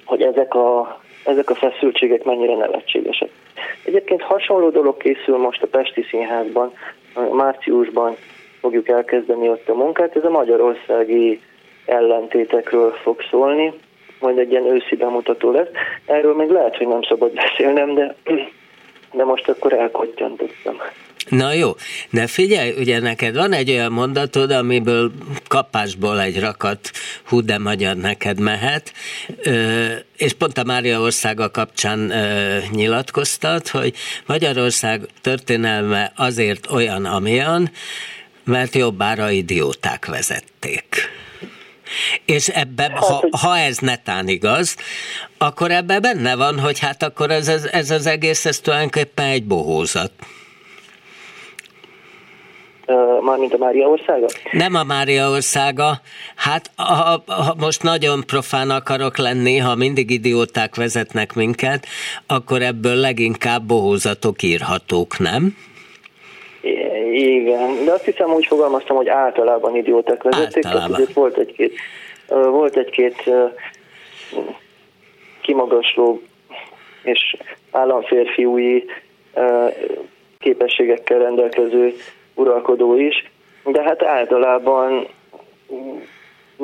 hogy ezek a, ezek a feszültségek mennyire nevetségesek. Egyébként hasonló dolog készül most a Pesti Színházban, márciusban fogjuk elkezdeni ott a munkát. Ez a magyarországi ellentétekről fog szólni, majd egy ilyen őszi bemutató lesz. Erről még lehet, hogy nem szabad beszélnem, de, de most akkor elkottyantottam. Na jó, de figyelj, ugye neked van egy olyan mondatod, amiből kapásból egy rakat hú de magyar neked mehet, és pont a Mária országa kapcsán nyilatkoztat, hogy Magyarország történelme azért olyan, amilyen, mert jobbára idióták vezették. És ebben, hát, ha, ha ez netán igaz, akkor ebben benne van, hogy hát akkor ez, ez, ez az egész, ez tulajdonképpen egy bohózat. Mármint a Mária országa? Nem a Mária országa. Hát ha, ha most nagyon profán akarok lenni, ha mindig idióták vezetnek minket, akkor ebből leginkább bohózatok írhatók, nem? Igen, de azt hiszem úgy fogalmaztam, hogy általában idióták vezették, általában. tehát volt egy-két volt egy-két kimagasló és államférfiúi képességekkel rendelkező uralkodó is, de hát általában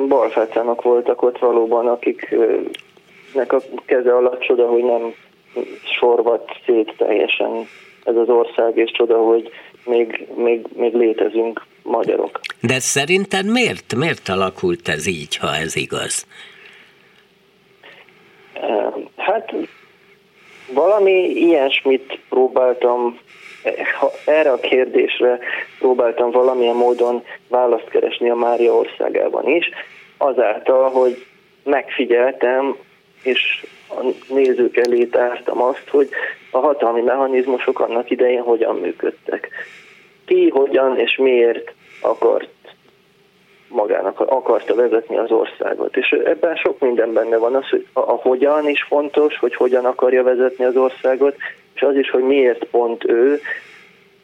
balfácának voltak ott valóban, akiknek a keze alatt csoda, hogy nem sorvat szét teljesen ez az ország, és csoda, hogy még, még, még létezünk magyarok. De szerinted miért, miért alakult ez így, ha ez igaz? Hát valami ilyesmit próbáltam, ha erre a kérdésre próbáltam valamilyen módon választ keresni a Mária országában is, azáltal, hogy megfigyeltem, és a nézők elé tártam azt, hogy a hatalmi mechanizmusok annak idején hogyan működtek. Ki, hogyan és miért akart magának akarta vezetni az országot. És ebben sok minden benne van, az, hogy a, a hogyan is fontos, hogy hogyan akarja vezetni az országot, és az is, hogy miért pont ő,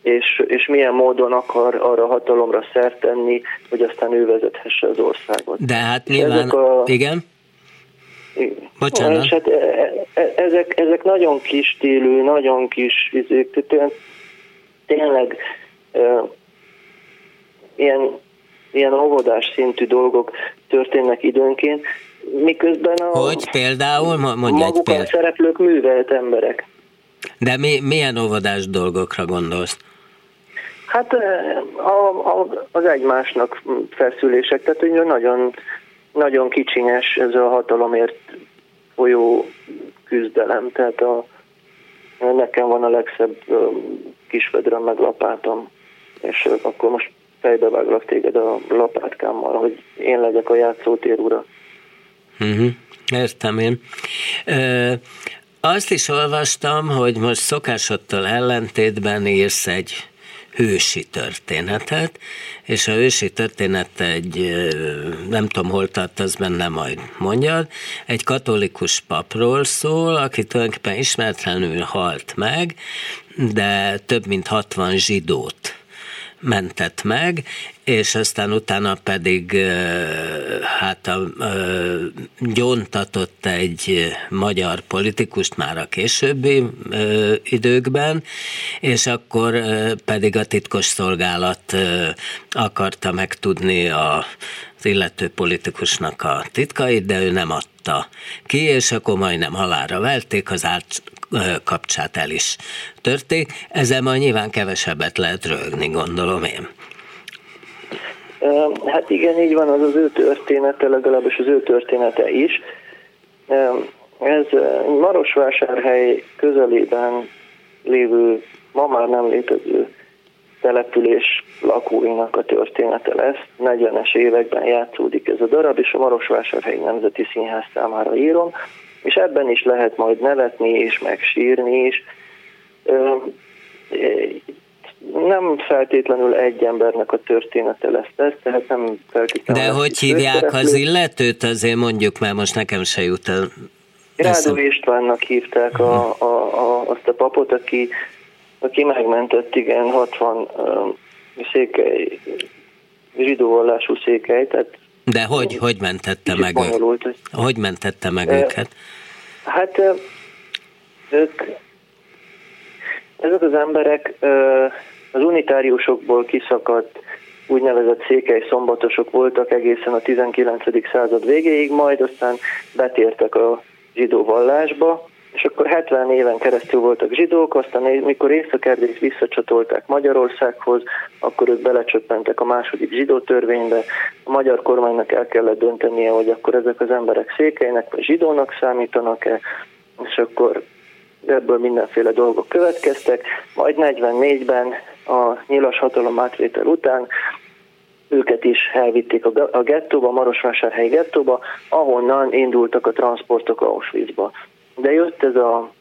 és, és milyen módon akar arra hatalomra szert tenni, hogy aztán ő vezethesse az országot. De hát nyilván, a, igen? Bocsánat. És hát e, e, ezek, ezek nagyon kis stílű, nagyon kis izék, tényleg e, ilyen, ilyen óvodás szintű dolgok történnek időnként, miközben a hogy például? Mondj maguk egy a szereplők művelt emberek. De mi, milyen óvodás dolgokra gondolsz? Hát a, a, az egymásnak feszülések, tehát hogy nagyon, nagyon kicsinyes ez a hatalomért folyó küzdelem, tehát a, nekem van a legszebb kisvedrem meg lapátom, és akkor most fejbeváglak téged a lapátkámmal, hogy én legyek a játszótér ura. Uh-huh. Értem én. Ö, azt is olvastam, hogy most szokásodtól ellentétben írsz egy hősi történetet, és a hősi történet egy, nem tudom, hol tartasz benne, majd mondjad, egy katolikus papról szól, aki tulajdonképpen ismertlenül halt meg, de több mint 60 zsidót mentett meg, és aztán utána pedig hát a, gyontatott egy magyar politikust már a későbbi időkben, és akkor pedig a titkos szolgálat akarta megtudni a az illető politikusnak a titkait, de ő nem adta ki, és akkor majdnem halára velték, az kapcsát el is törték. Ezzel majd nyilván kevesebbet lehet rögni, gondolom én. Hát igen, így van, az az ő története, legalábbis az ő története is. Ez Marosvásárhely közelében lévő, ma már nem létező település lakóinak a története lesz. 40-es években játszódik ez a darab, és a Marosvásárhelyi Nemzeti Színház számára írom, és ebben is lehet majd nevetni és megsírni is. Nem feltétlenül egy embernek a története lesz ez, tehát nem feltétlenül... De hogy hívják az illetőt, azért mondjuk, mert most nekem se jut el. Rádó Istvánnak hívták a, a, a, azt a papot, aki aki megmentett, igen, 60 uh, székely, zsidó vallású székely, tehát de hogy, hogy mentette meg őket? Hogy mentette meg uh, őket? Hát ők, ezek az emberek az unitáriusokból kiszakadt úgynevezett székely szombatosok voltak egészen a 19. század végéig, majd aztán betértek a zsidó vallásba, és akkor 70 éven keresztül voltak zsidók, aztán mikor észak visszacsatolták Magyarországhoz, akkor ők belecsöppentek a második zsidó törvénybe. A magyar kormánynak el kellett döntenie, hogy akkor ezek az emberek székelynek vagy zsidónak számítanak-e, és akkor ebből mindenféle dolgok következtek. Majd 44-ben a nyilas hatalom átvétel után őket is elvitték a gettóba, a Marosvásárhelyi gettóba, ahonnan indultak a transportok Auschwitzba. De jött ez a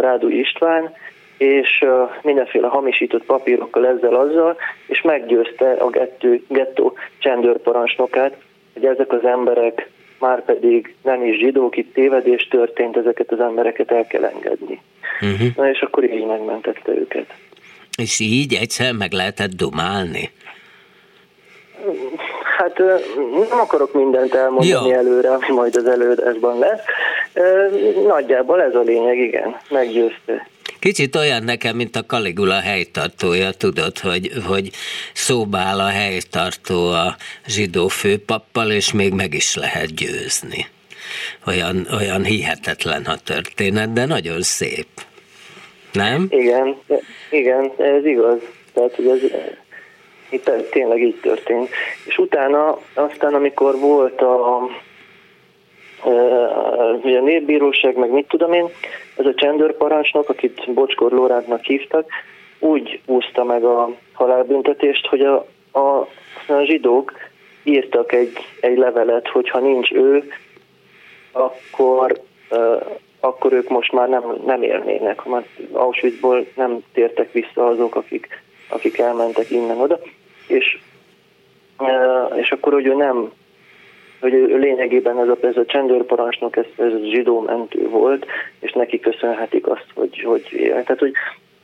Rádu István, és mindenféle hamisított papírokkal ezzel azzal, és meggyőzte a gettó, gettó csendőrparancsnokát, hogy ezek az emberek már pedig nem is zsidók, itt tévedés történt, ezeket az embereket el kell engedni. Uh-huh. Na és akkor így megmentette őket. És így egyszer meg lehetett dumálni? Hát nem akarok mindent elmondani ja. előre, ami majd az előadásban lesz. Nagyjából ez a lényeg, igen, meggyőzte. Kicsit olyan nekem, mint a Caligula helytartója, tudod, hogy, hogy szóba áll a helytartó a zsidó főpappal, és még meg is lehet győzni. Olyan, olyan hihetetlen a történet, de nagyon szép. Nem? Igen, igen, ez igaz. Tehát, hogy ez itt tényleg így történt. És utána, aztán amikor volt a, a, a népbíróság, meg mit tudom én, ez a csendőrparancsnok, akit Bocskor Lórádnak hívtak, úgy úszta meg a halálbüntetést, hogy a, a, a zsidók írtak egy, egy levelet, hogy ha nincs ő, akkor, uh, akkor ők most már nem, nem élnének, mert Auschwitzból nem tértek vissza azok, akik, akik elmentek innen oda. És, és akkor, hogy ő nem, hogy ő lényegében ez a, ez a csendőrparancsnok, ez, ez zsidó mentő volt, és neki köszönhetik azt, hogy, hogy Tehát, hogy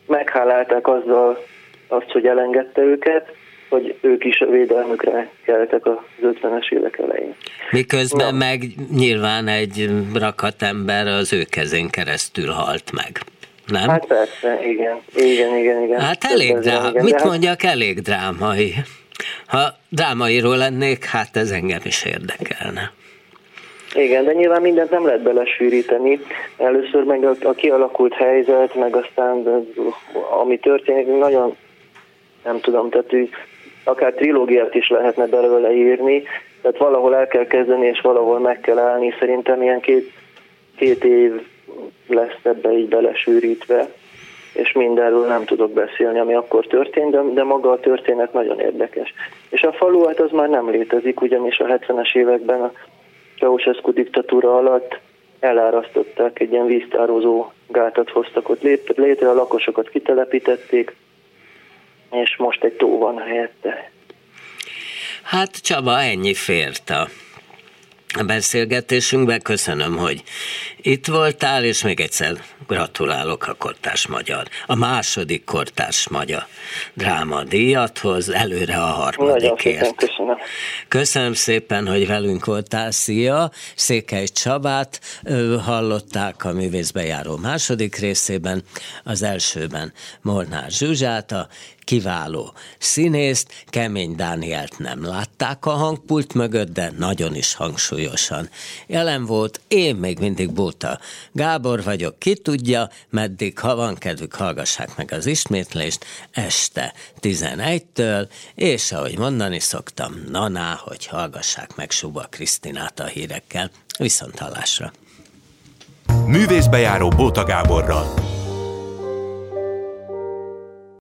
meghálálták azzal azt, hogy elengedte őket, hogy ők is a védelmükre keltek az 50-es évek elején. Miközben Na. meg nyilván egy rakat ember az ő kezén keresztül halt meg nem? Hát persze, igen, igen, igen, igen. Hát elég drámai, mit hát- mondjak, elég drámai. Ha drámairól lennék, hát ez engem is érdekelne. Igen, de nyilván mindent nem lehet belesűríteni. Először meg a, a kialakult helyzet, meg aztán ami történik, nagyon nem tudom, tehát akár trilógiát is lehetne belőle írni, tehát valahol el kell kezdeni, és valahol meg kell állni. Szerintem ilyen két, két év lesz ebbe így belesűrítve, és mindenről nem tudok beszélni, ami akkor történt, de, de maga a történet nagyon érdekes. És a falu hát az már nem létezik, ugyanis a 70-es években a Ceausescu diktatúra alatt elárasztották, egy ilyen víztározó gátat hoztak ott létre, a lakosokat kitelepítették, és most egy tó van helyette. Hát Csaba, ennyi fért a beszélgetésünkben. Köszönöm, hogy itt voltál, és még egyszer gratulálok a Kortárs Magyar, a második Kortárs Magyar dráma díjathoz, előre a harmadikért. Köszönöm. köszönöm szépen, hogy velünk voltál. Szia! Székely Csabát hallották a művészbejáró második részében, az elsőben Molnár Zsuzsát, a kiváló színészt, Kemény Dánielt nem látták a hangpult mögött, de nagyon is hangsúlyosan jelen volt. Én még mindig Bóta Gábor vagyok, ki tudja, meddig, ha van kedvük, hallgassák meg az ismétlést este 11-től, és ahogy mondani szoktam, naná, hogy hallgassák meg Suba Krisztinát a hírekkel. Viszont hallásra! Művészbejáró Bóta Gáborral.